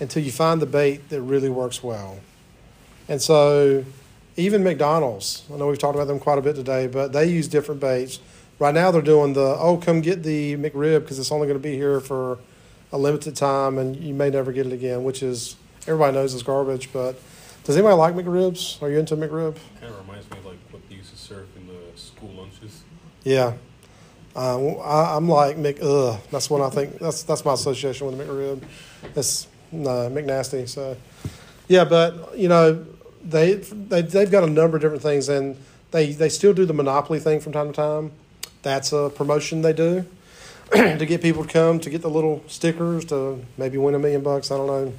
until you find the bait that really works well. And so, even McDonald's, I know we've talked about them quite a bit today, but they use different baits. Right now, they're doing the oh, come get the McRib because it's only going to be here for a limited time, and you may never get it again. Which is everybody knows is garbage. But does anybody like McRibs? Are you into McRib? Kind of reminds me of like what they used to serve in the school lunches. Yeah. Uh, I, I'm like Mc. Ugh. That's what I think. That's that's my association with the McRib. It's no McNasty. So, yeah, but you know, they they they've got a number of different things, and they they still do the monopoly thing from time to time. That's a promotion they do to get people to come to get the little stickers to maybe win a million bucks. I don't know.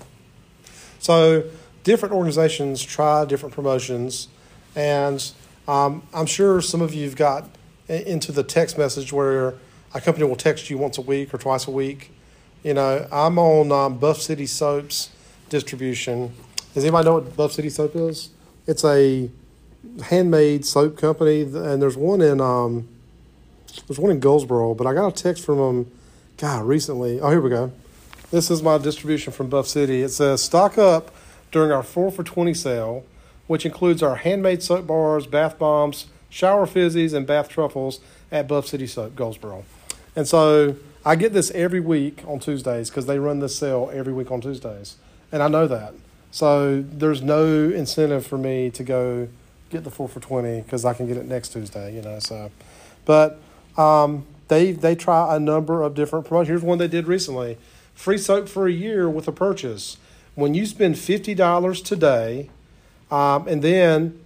So different organizations try different promotions, and um, I'm sure some of you've got into the text message where a company will text you once a week or twice a week. You know, I'm on um, Buff City Soaps distribution. Does anybody know what Buff City Soap is? It's a handmade soap company, and there's one in um, there's one in Goldsboro. But I got a text from them, God, recently. Oh, here we go. This is my distribution from Buff City. It says stock up during our four for twenty sale, which includes our handmade soap bars, bath bombs, shower fizzies, and bath truffles at Buff City Soap, Goldsboro. And so I get this every week on Tuesdays because they run this sale every week on Tuesdays, and I know that. So there's no incentive for me to go get the four for twenty because I can get it next Tuesday. You know, so but um, they they try a number of different promotions. Here's one they did recently: free soap for a year with a purchase. When you spend fifty dollars today, um, and then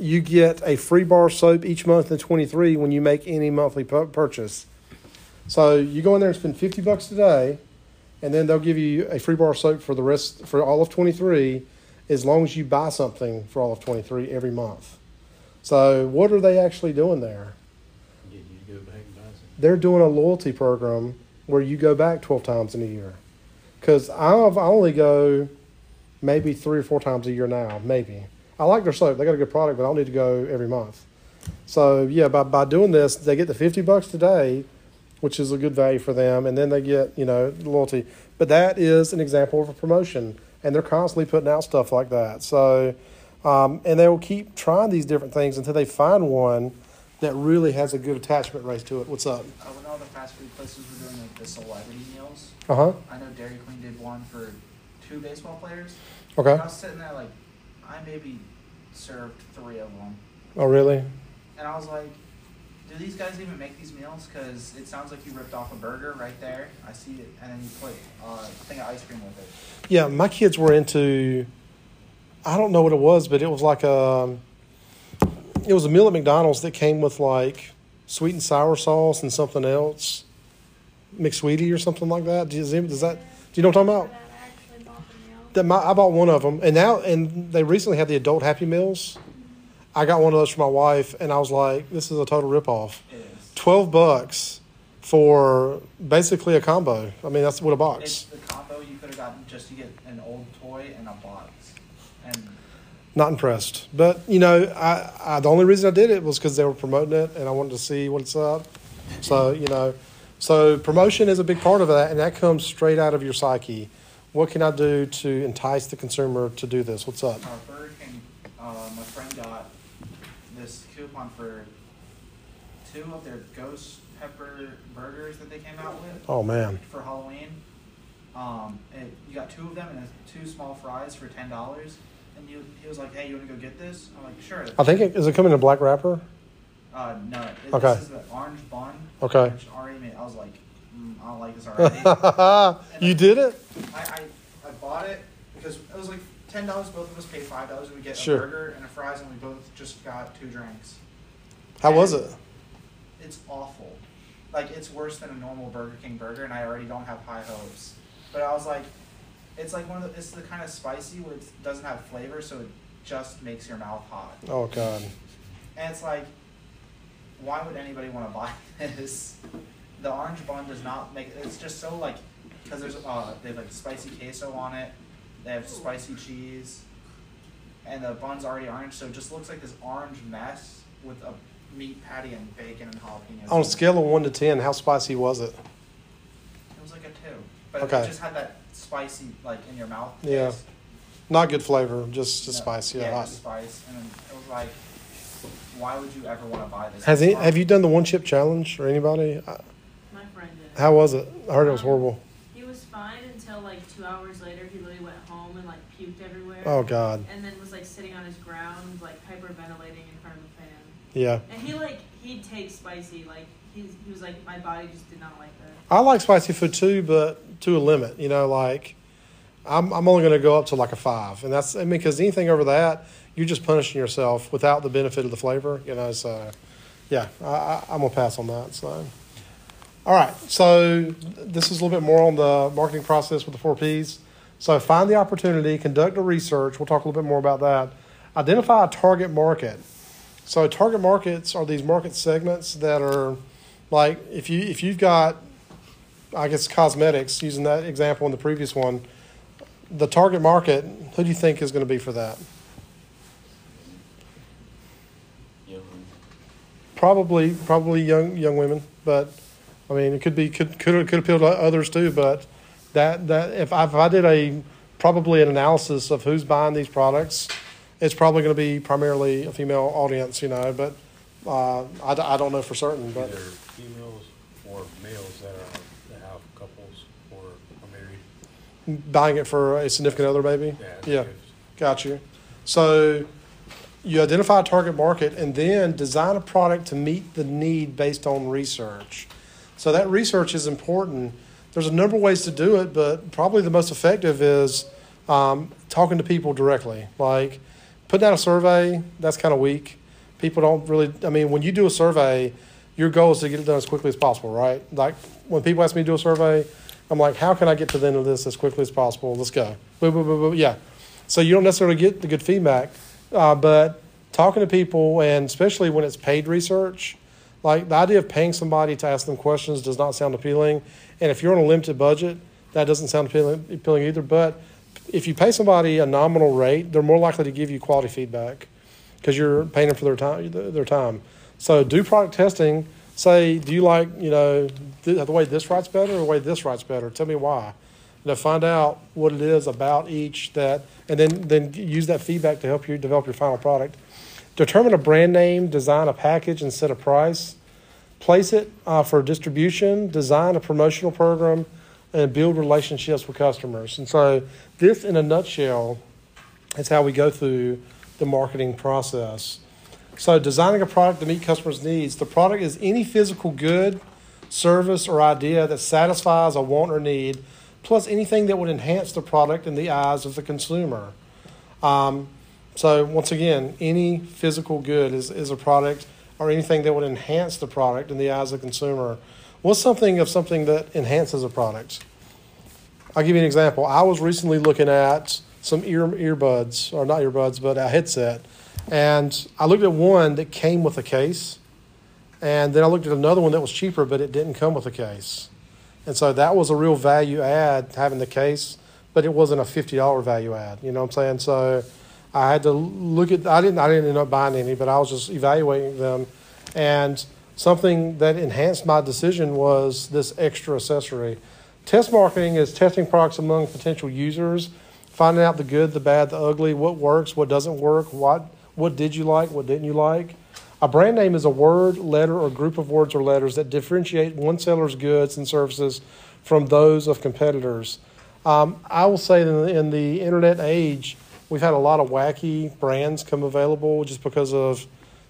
you get a free bar of soap each month in twenty three when you make any monthly pu- purchase. So you go in there and spend fifty bucks today, and then they'll give you a free bar of soap for the rest for all of twenty three, as long as you buy something for all of twenty three every month. So what are they actually doing there? Get you to go back and buy some. they're doing a loyalty program where you go back 12 times in a year. Because I only go maybe three or four times a year now, maybe. I like their soap. They got a good product, but I don't need to go every month. So, yeah, by, by doing this, they get the 50 bucks today, which is a good value for them, and then they get, you know, loyalty. But that is an example of a promotion, and they're constantly putting out stuff like that. So, um, and they will keep trying these different things until they find one that really has a good attachment rate to it. What's up? Uh, when all the fast food places were doing like the celebrity meals, Uh huh. I know Dairy Queen did one for two baseball players. Okay. And I was sitting there like, I maybe served three of them, Oh, really? and I was like, do these guys even make these meals? Because it sounds like you ripped off a burger right there. I see it, and then you put uh, a thing of ice cream with it. Yeah, my kids were into. I don't know what it was, but it was like a. It was a meal at McDonald's that came with like sweet and sour sauce and something else, McSweetie or something like that. Does, does that? Do you know what I'm talking about? That I bought the meal. That my, I bought one of them, and now and they recently had the adult Happy Meals. I got one of those for my wife, and I was like, "This is a total ripoff. It is. Twelve bucks for basically a combo. I mean, that's what a box. It's box. the combo you could have gotten just to get an old toy and a box, and not impressed. But you know, I, I the only reason I did it was because they were promoting it, and I wanted to see what's up. So you know, so promotion is a big part of that, and that comes straight out of your psyche. What can I do to entice the consumer to do this? What's up? Uh, Burger King, uh, my friend got this coupon for two of their ghost pepper burgers that they came out with Oh man, for Halloween. Um, it, you got two of them and two small fries for ten dollars. And you, he was like, "Hey, you want to go get this?" I'm like, "Sure." I think it is it coming in a black wrapper. Uh, no. It, Okay. This is the orange bun. Okay. Which already made. I was like, mm, I don't like this already. you did it. I, I, I bought it because it was like ten dollars. Both of us paid five dollars, and we get Sure. a burger and a fries, and we both just got two drinks. How was it? It's awful. Like it's worse than a normal Burger King burger, and I already don't have high hopes. But I was like, it's like one of the. It's the kind of spicy where it doesn't have flavor, so it just makes your mouth hot. Oh god. And it's like, why would anybody want to buy this? The orange bun does not make. It's just so like, because there's uh they have like spicy queso on it. They have spicy cheese, and the bun's already orange, so it just looks like this orange mess with a meat patty and bacon and jalapenos. On a scale of one to ten, how spicy was it? It was like a two, but Okay. it just had that spicy like in your mouth. Yeah. taste. Not good flavor, just just No, spice. Yeah. Yeah, hot. just spice, and it was like, why would you ever want to buy this? Has It's any, have you done the one chip challenge or anybody? Uh, My friend did. How was it? I heard it was Um, horrible. He was fine until like two hours later. He literally went home and like puked everywhere. Oh God. And then was like sitting on his ground, like hyperventilating in front of the fan. Yeah. And he like he takes spicy. Like he's he was like my body just did not like that. I like spicy food too, but to a limit. You know, like I'm I'm only going to go up to like a five, and that's I mean because anything over that, you're just punishing yourself without the benefit of the flavor. You know, so yeah, I, I'm gonna pass on that. So. All right, so this is a little bit more on the marketing process with the four Ps. So find the opportunity, conduct a research. We'll talk a little bit more about that. Identify a target market. So target markets are these market segments that are like if you if you've got I guess cosmetics using that example in the previous one, the target market, who do you think is going to be for that? Yeah, Probably probably young young women, but I mean it could be could could could appeal to others too, but that that if I, if I did a probably an analysis of who's buying these products, it's probably going to be primarily a female audience, you know, but uh, I, I don't know for certain, but Either females or males that are, that have couples or are married. Buying it for a significant other maybe. Yeah. Yeah. Got you. So you identify a target market and then design a product to meet the need based on research. So that research is important. There's a number of ways to do it, but probably the most effective is um, talking to people directly. Like putting out a survey, that's kind of weak. People don't really, I mean, when you do a survey, your goal is to get it done as quickly as possible, right? Like when people ask me to do a survey, I'm like, how can I get to the end of this as quickly as possible? Let's go. Boom, boom, boom, boom. Yeah. So you don't necessarily get the good feedback, uh, but talking to people, and especially when it's paid research, like the idea of paying somebody to ask them questions does not sound appealing. And if you're on a limited budget, that doesn't sound appealing, appealing either. But if you pay somebody a nominal rate, they're more likely to give you quality feedback because you're paying them for their time. Their time. So do product testing. Say, do you like you know th- the way this writes better or the way this writes better? Tell me why. You know, find out what it is about each that, and then then use that feedback to help you develop your final product. Determine a brand name, design a package, and set a price. Place it uh, for distribution. Design a promotional program, and build relationships with customers. And so, this, in a nutshell, is how we go through the marketing process. So, designing a product to meet customers' needs. The product is any physical good, service, or idea that satisfies a want or need, plus anything that would enhance the product in the eyes of the consumer. Um, so, once again, any physical good is, is a product or anything that would enhance the product in the eyes of the consumer. What's something of something that enhances a product? I'll give you an example. I was recently looking at some ear earbuds, or not earbuds, but a headset, and I looked at one that came with a case, and then I looked at another one that was cheaper, but it didn't come with a case, and so that was a real value add having the case, but it wasn't a fifty dollar value add. You know what I'm saying? So I had to look at. I didn't. I didn't end up buying any, but I was just evaluating them, and something that enhanced my decision was this extra accessory. Test marketing is testing products among potential users, finding out the good, the bad, the ugly, what works, what doesn't work, what what did you like, what didn't you like. A brand name is a word, letter, or group of words or letters that differentiate one seller's goods and services from those of competitors. Um, I will say that in the, internet age, we've had a lot of wacky brands come available just because of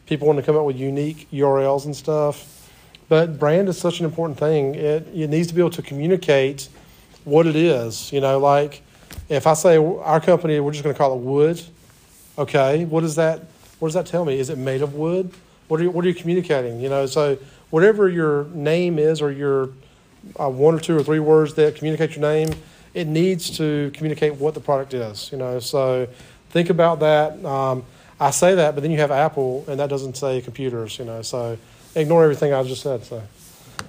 people want to come up with unique URLs and stuff. But brand is such an important thing. It, it needs to be able to communicate what it is. You know, like if I say our company, we're just going to call it wood. Okay, what does that what does that tell me? Is it made of wood? What are you, what are you communicating? You know, so whatever your name is or your uh, one or two or three words that communicate your name, it needs to communicate what the product is. You know, so think about that. Um, I say that, but then you have Apple, and that doesn't say computers. You know, so ignore everything I just said. So,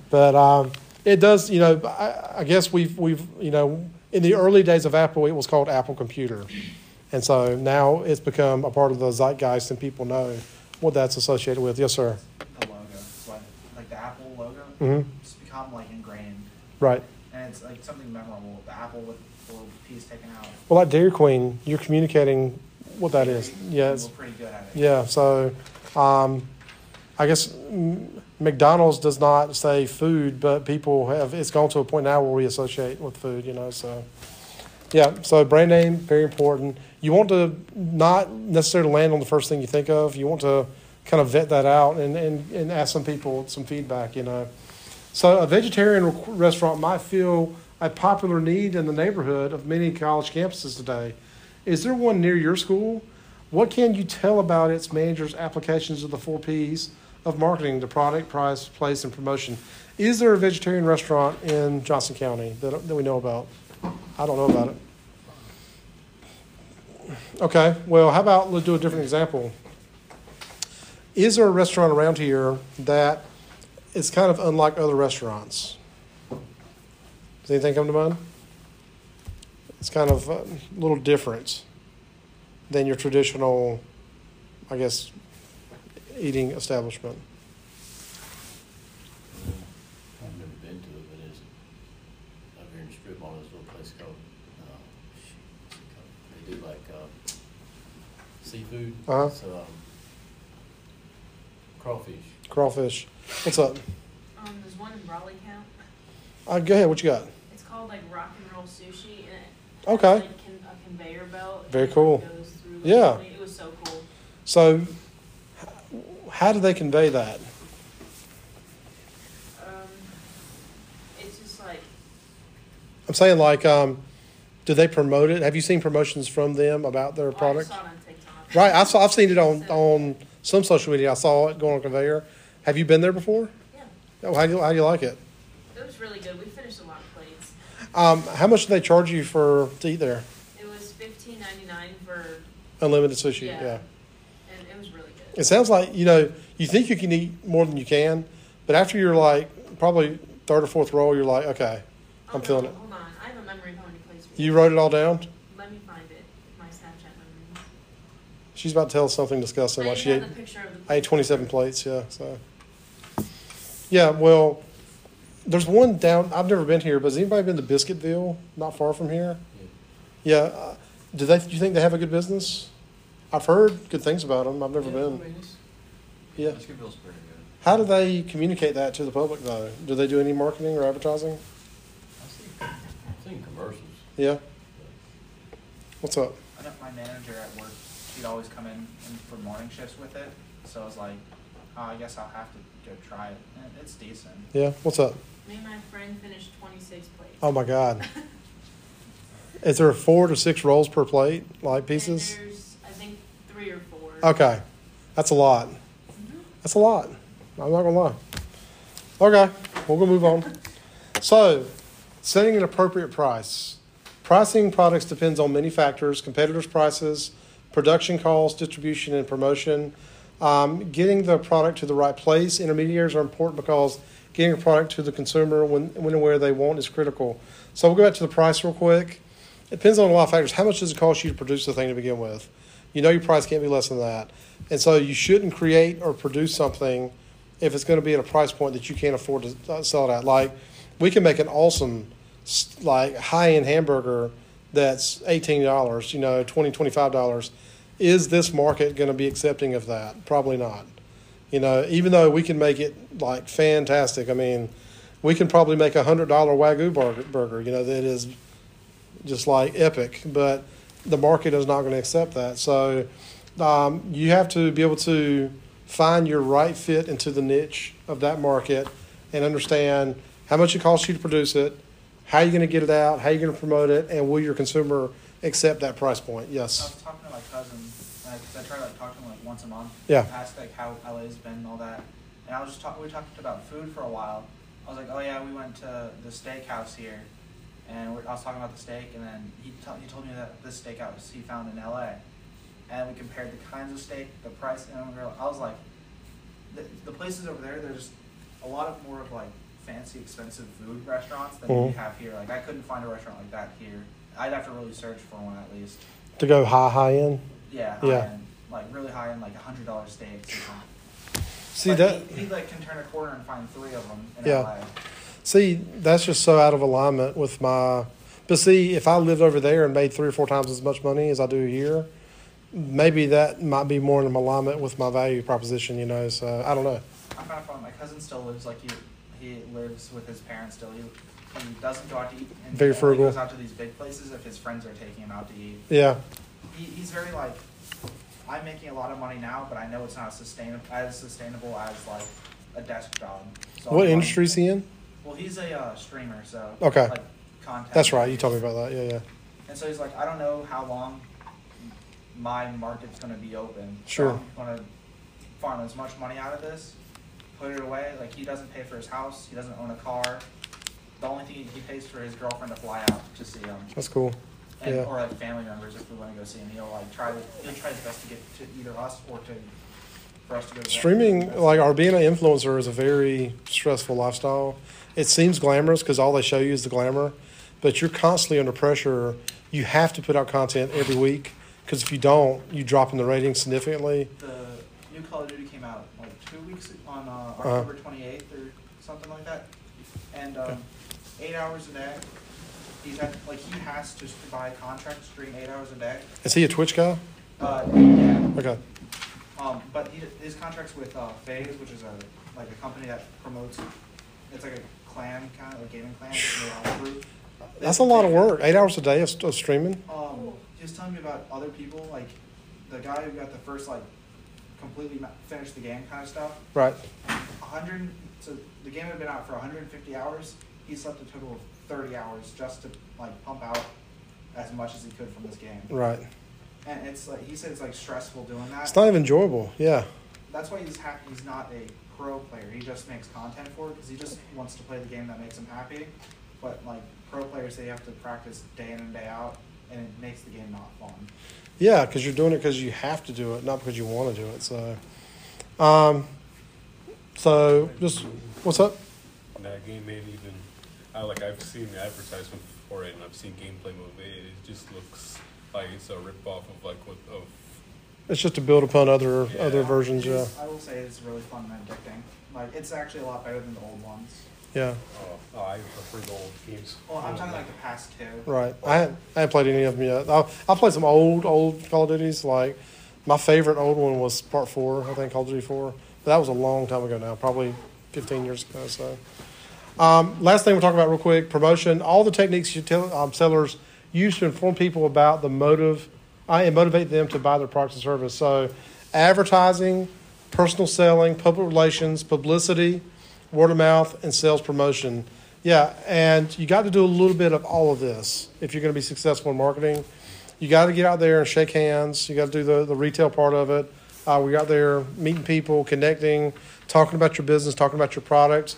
but um, it does. You know, I, I guess we've we've you know in the early days of Apple, it was called Apple Computer, and so now it's become a part of the zeitgeist, and people know what that's associated with. Yes, sir. The logo, like, like the Apple logo, Mm-hmm. it's become like ingrained, Right. and it's like something memorable. The Apple with the little piece taken out. Well, like Dairy Queen, you're communicating what that is. Yeah. It's, pretty good at it. yeah. So, um, I guess McDonald's does not say food, but people have. It's gone to a point now where we associate with food. You know. So, yeah. So brand name very important. You want to not necessarily land on the first thing you think of. You want to kind of vet that out and, and, and ask some people some feedback. You know. So a vegetarian restaurant might feel a popular need in the neighborhood of many college campuses today. Is there one near your school? What can you tell about its manager's applications of the four P's of marketing, the product, price, place, and promotion? Is there a vegetarian restaurant in Johnston County that, that we know about? I don't know about it. Okay, well, how about let's do a different example. Is there a restaurant around here that is kind of unlike other restaurants? Does anything come to mind? It's kind of a little different than your traditional, I guess, eating establishment. I've never been to it, but it's up here in the strip mall, there's a little place called, uh, shoot, what's it called? They do like, uh, seafood. Uh-huh. So, um, crawfish. Crawfish. What's up? Um, there's one in Raleigh count. Uh, go ahead. What you got? It's called like rock and roll sushi, and it Okay. has, like con- a conveyor belt. and Very it, cool. Goes through Yeah. It was so cool. So, how do they convey that? Um, it's just like I'm saying, like, um, do they promote it? Have you seen promotions from them about their well, I product? Saw it on TikTok. Right. I saw, I've seen it on, on some social media. I saw it going on conveyor. Have you been there before? Yeah, Oh, how do you, how do you like it? it was really good. We finished a lot of plates. Um, how much do they charge you for to eat there? It was fifteen ninety nine for Unlimited sushi. Yeah. yeah. and it was really good. It sounds like you know you think you can eat more than you can, but after you're like probably third or fourth roll, you're like, okay, Oh, I'm feeling no, it. Hold on, I have a memory of how many plates You wrote it all down. Let me find it. My Snapchat memory. She's about to tell us something disgusting. I Like she ate, have the picture of the I ate 27 plates. Yeah. So. Yeah. Well, there's one down. I've never been here, but has anybody been to Biscuitville? Not far from here. Yeah. Uh, do they? Do you think they have a good business? I've heard good things about them. I've never Yeah, I been. mean, Yeah. Biscuitville's pretty good. How do they communicate that to the public though? Do they do any marketing or advertising? I see, I've seen commercials. Yeah. What's up? I know my manager at work, she'd always come in, in for morning shifts with it. So I was like, oh, I guess I'll have to go try it. And it's decent. Yeah. What's up? Me and my friend finished twenty six plates. Oh my God. Is there four to six rolls per plate, like pieces? And there's, I think, three or four. Okay, that's a lot. Mm-hmm. That's a lot. I'm not gonna lie. Okay, we're gonna move on. So, setting an appropriate price. Pricing products depends on many factors: competitors' prices, production costs, distribution, and promotion. Um, getting the product to the right place. Intermediaries are important because getting a product to the consumer when, when and where they want is critical. So we'll go back to the price real quick. It depends on a lot of factors. How much does it cost you to produce the thing to begin with? You know your price can't be less than that, and so you shouldn't create or produce something if it's going to be at a price point that you can't afford to sell it at. Like we can make an awesome like high end hamburger that's eighteen dollars, you know, 20 25 dollars. Is this market going to be accepting of that? Probably not. You know, even though we can make it like fantastic. I mean, we can probably make a hundred dollar wagyu burger, burger. You know, that is just like epic, but the market is not going to accept that. So um, you have to be able to find your right fit into the niche of that market and understand how much it costs you to produce it, how are you're going to get it out, how are you're going to promote it, and will your consumer accept that price point? Yes. I was talking to my cousin, because I try to like, talk to him like once a month. Yeah. Ask like how LA's been and all that. And I was just talking, we talked about food for a while. I was like, oh yeah, we went to the steakhouse here. And we're, I was talking about the steak, and then he, t- he told me that this steakhouse he found in LA. And we compared the kinds of steak, the price, and I was like, the, the places over there, there's a lot of more of like fancy, expensive food restaurants that we Mhm. have here. Like I couldn't find a restaurant like that here. I'd have to really search for one at least. To go high, high end. Yeah, Yeah. high end, like really high end, like a hundred dollar steaks. See that? he, he like can turn a corner and find three of them in Yeah. LA. See, that's just so out of alignment with my. But see, if I lived over there and made three or four times as much money as I do here, maybe that might be more in alignment with my value proposition. You know, so I don't know. I'm kind of fun. My cousin still lives like he he lives with his parents still. He, he doesn't go out to eat. And Very he frugal. goes out to these big places if his friends are taking him out to eat. Yeah, He, he's very like. I'm making a lot of money now, but I know it's not sustainable as sustainable as like a desk job. So what industry is he in? Well, he's a uh, streamer, so Okay. Like content. That's right. You told me about that. Yeah, yeah. And so he's like, I don't know how long my market's going to be open. Sure. So I'm going to farm as much money out of this, put it away. Like he doesn't pay for his house. He doesn't own a car. The only thing he pays for his girlfriend to fly out to see him, That's cool. and Yeah. or like family members if we want to go see him. He'll like try to he'll try his best to get to either us or to for us to go. To Streaming, like, or being an influencer is a very stressful lifestyle. It seems glamorous because all they show you is the glamour, but you're constantly under pressure. You have to put out content every week because if you don't, you drop in the ratings significantly. the new Call of Duty came out two weeks on uh, Uh-huh. October 28th or something like that, and um, eight hours a day. He's had like he has to buy contract stream eight hours a day. Is he a Twitch guy? Uh, yeah. Okay. Um, but he, his contracts with uh, FaZe, which is a like a company that promotes. It's like a clan kind of a gaming clan. they're all group. That's a lot of work. Eight hours a day of, of streaming. Um, he was telling me about other people, like the guy who got the first like completely ma- finished the game kind of stuff. Right. 100 so the game had been out for 150 hours he slept a total of 30 hours just to like pump out as much as he could from this game Right. and it's like he said it's like stressful doing that It's not even enjoyable. Yeah. that's why he's happy he's not a pro player he just makes content for it because he just wants to play the game that makes him happy but like pro players they have to practice day in and day out and it makes the game not fun Yeah, because you're doing it because you have to do it, not because you want to do it. So, um, so just what's up? And that game made even. I like I've seen the advertisement for it, and I've seen gameplay of it. It just looks like it's a rip off of like what of. It's just to build upon other Yeah. other versions. It Yeah. i will say it's really fun and addicting like it's actually a lot better than the old ones Yeah. Oh, oh, I prefer the old games. well i'm talking like the past two Right. I haven't, I haven't played any of them yet. I I played some old old Call of Duties. Like my favorite old one was Part Four. I think Call of Duty Four. But that was a long time ago now, probably 15 years ago. So. Um, last thing we'll talk about real quick: promotion. All the techniques you tell um, sellers use to inform people about the motive uh, and motivate them to buy their products and service. So, advertising, personal selling, public relations, publicity, word of mouth, and sales promotion. Yeah, and you got to do a little bit of all of this if you're going to be successful in marketing. You got to get out there and shake hands. You got to do the, the retail part of it. Uh, we got there meeting people, connecting, talking about your business, talking about your product,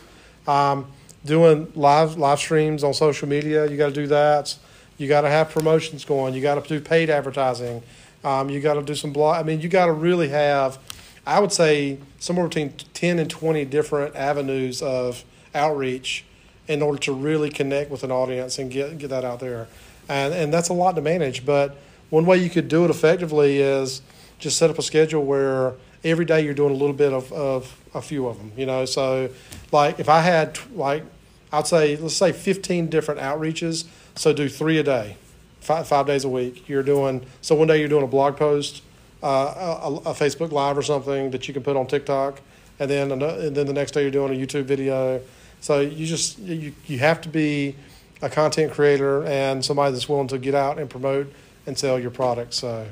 um, doing live live streams on social media. You got to do that. You got to have promotions going. You got to do paid advertising. Um, you got to do some blog. I mean, you got to really have, I would say, somewhere between ten and twenty different avenues of outreach in order to really connect with an audience and get get that out there. And and that's a lot to manage. But one way you could do it effectively is just set up a schedule where every day you're doing a little bit of, of a few of them. You know, so like if I had like I'd say let's say 15 different outreaches, so do three a day, five, five days a week. You're doing so one day you're doing a blog post, uh, a, a Facebook Live or something that you can put on TikTok, and then and then the next day you're doing a YouTube video. So you just you you have to be a content creator and somebody that's willing to get out and promote and sell your product. So,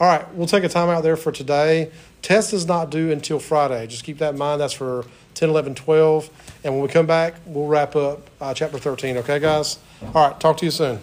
all right, we'll take a time out there for today. Test is not due until Friday. Just keep that in mind. That's for 10, 11, 12. And when we come back, we'll wrap up uh, chapter 13. Okay, guys? All right, talk to you soon.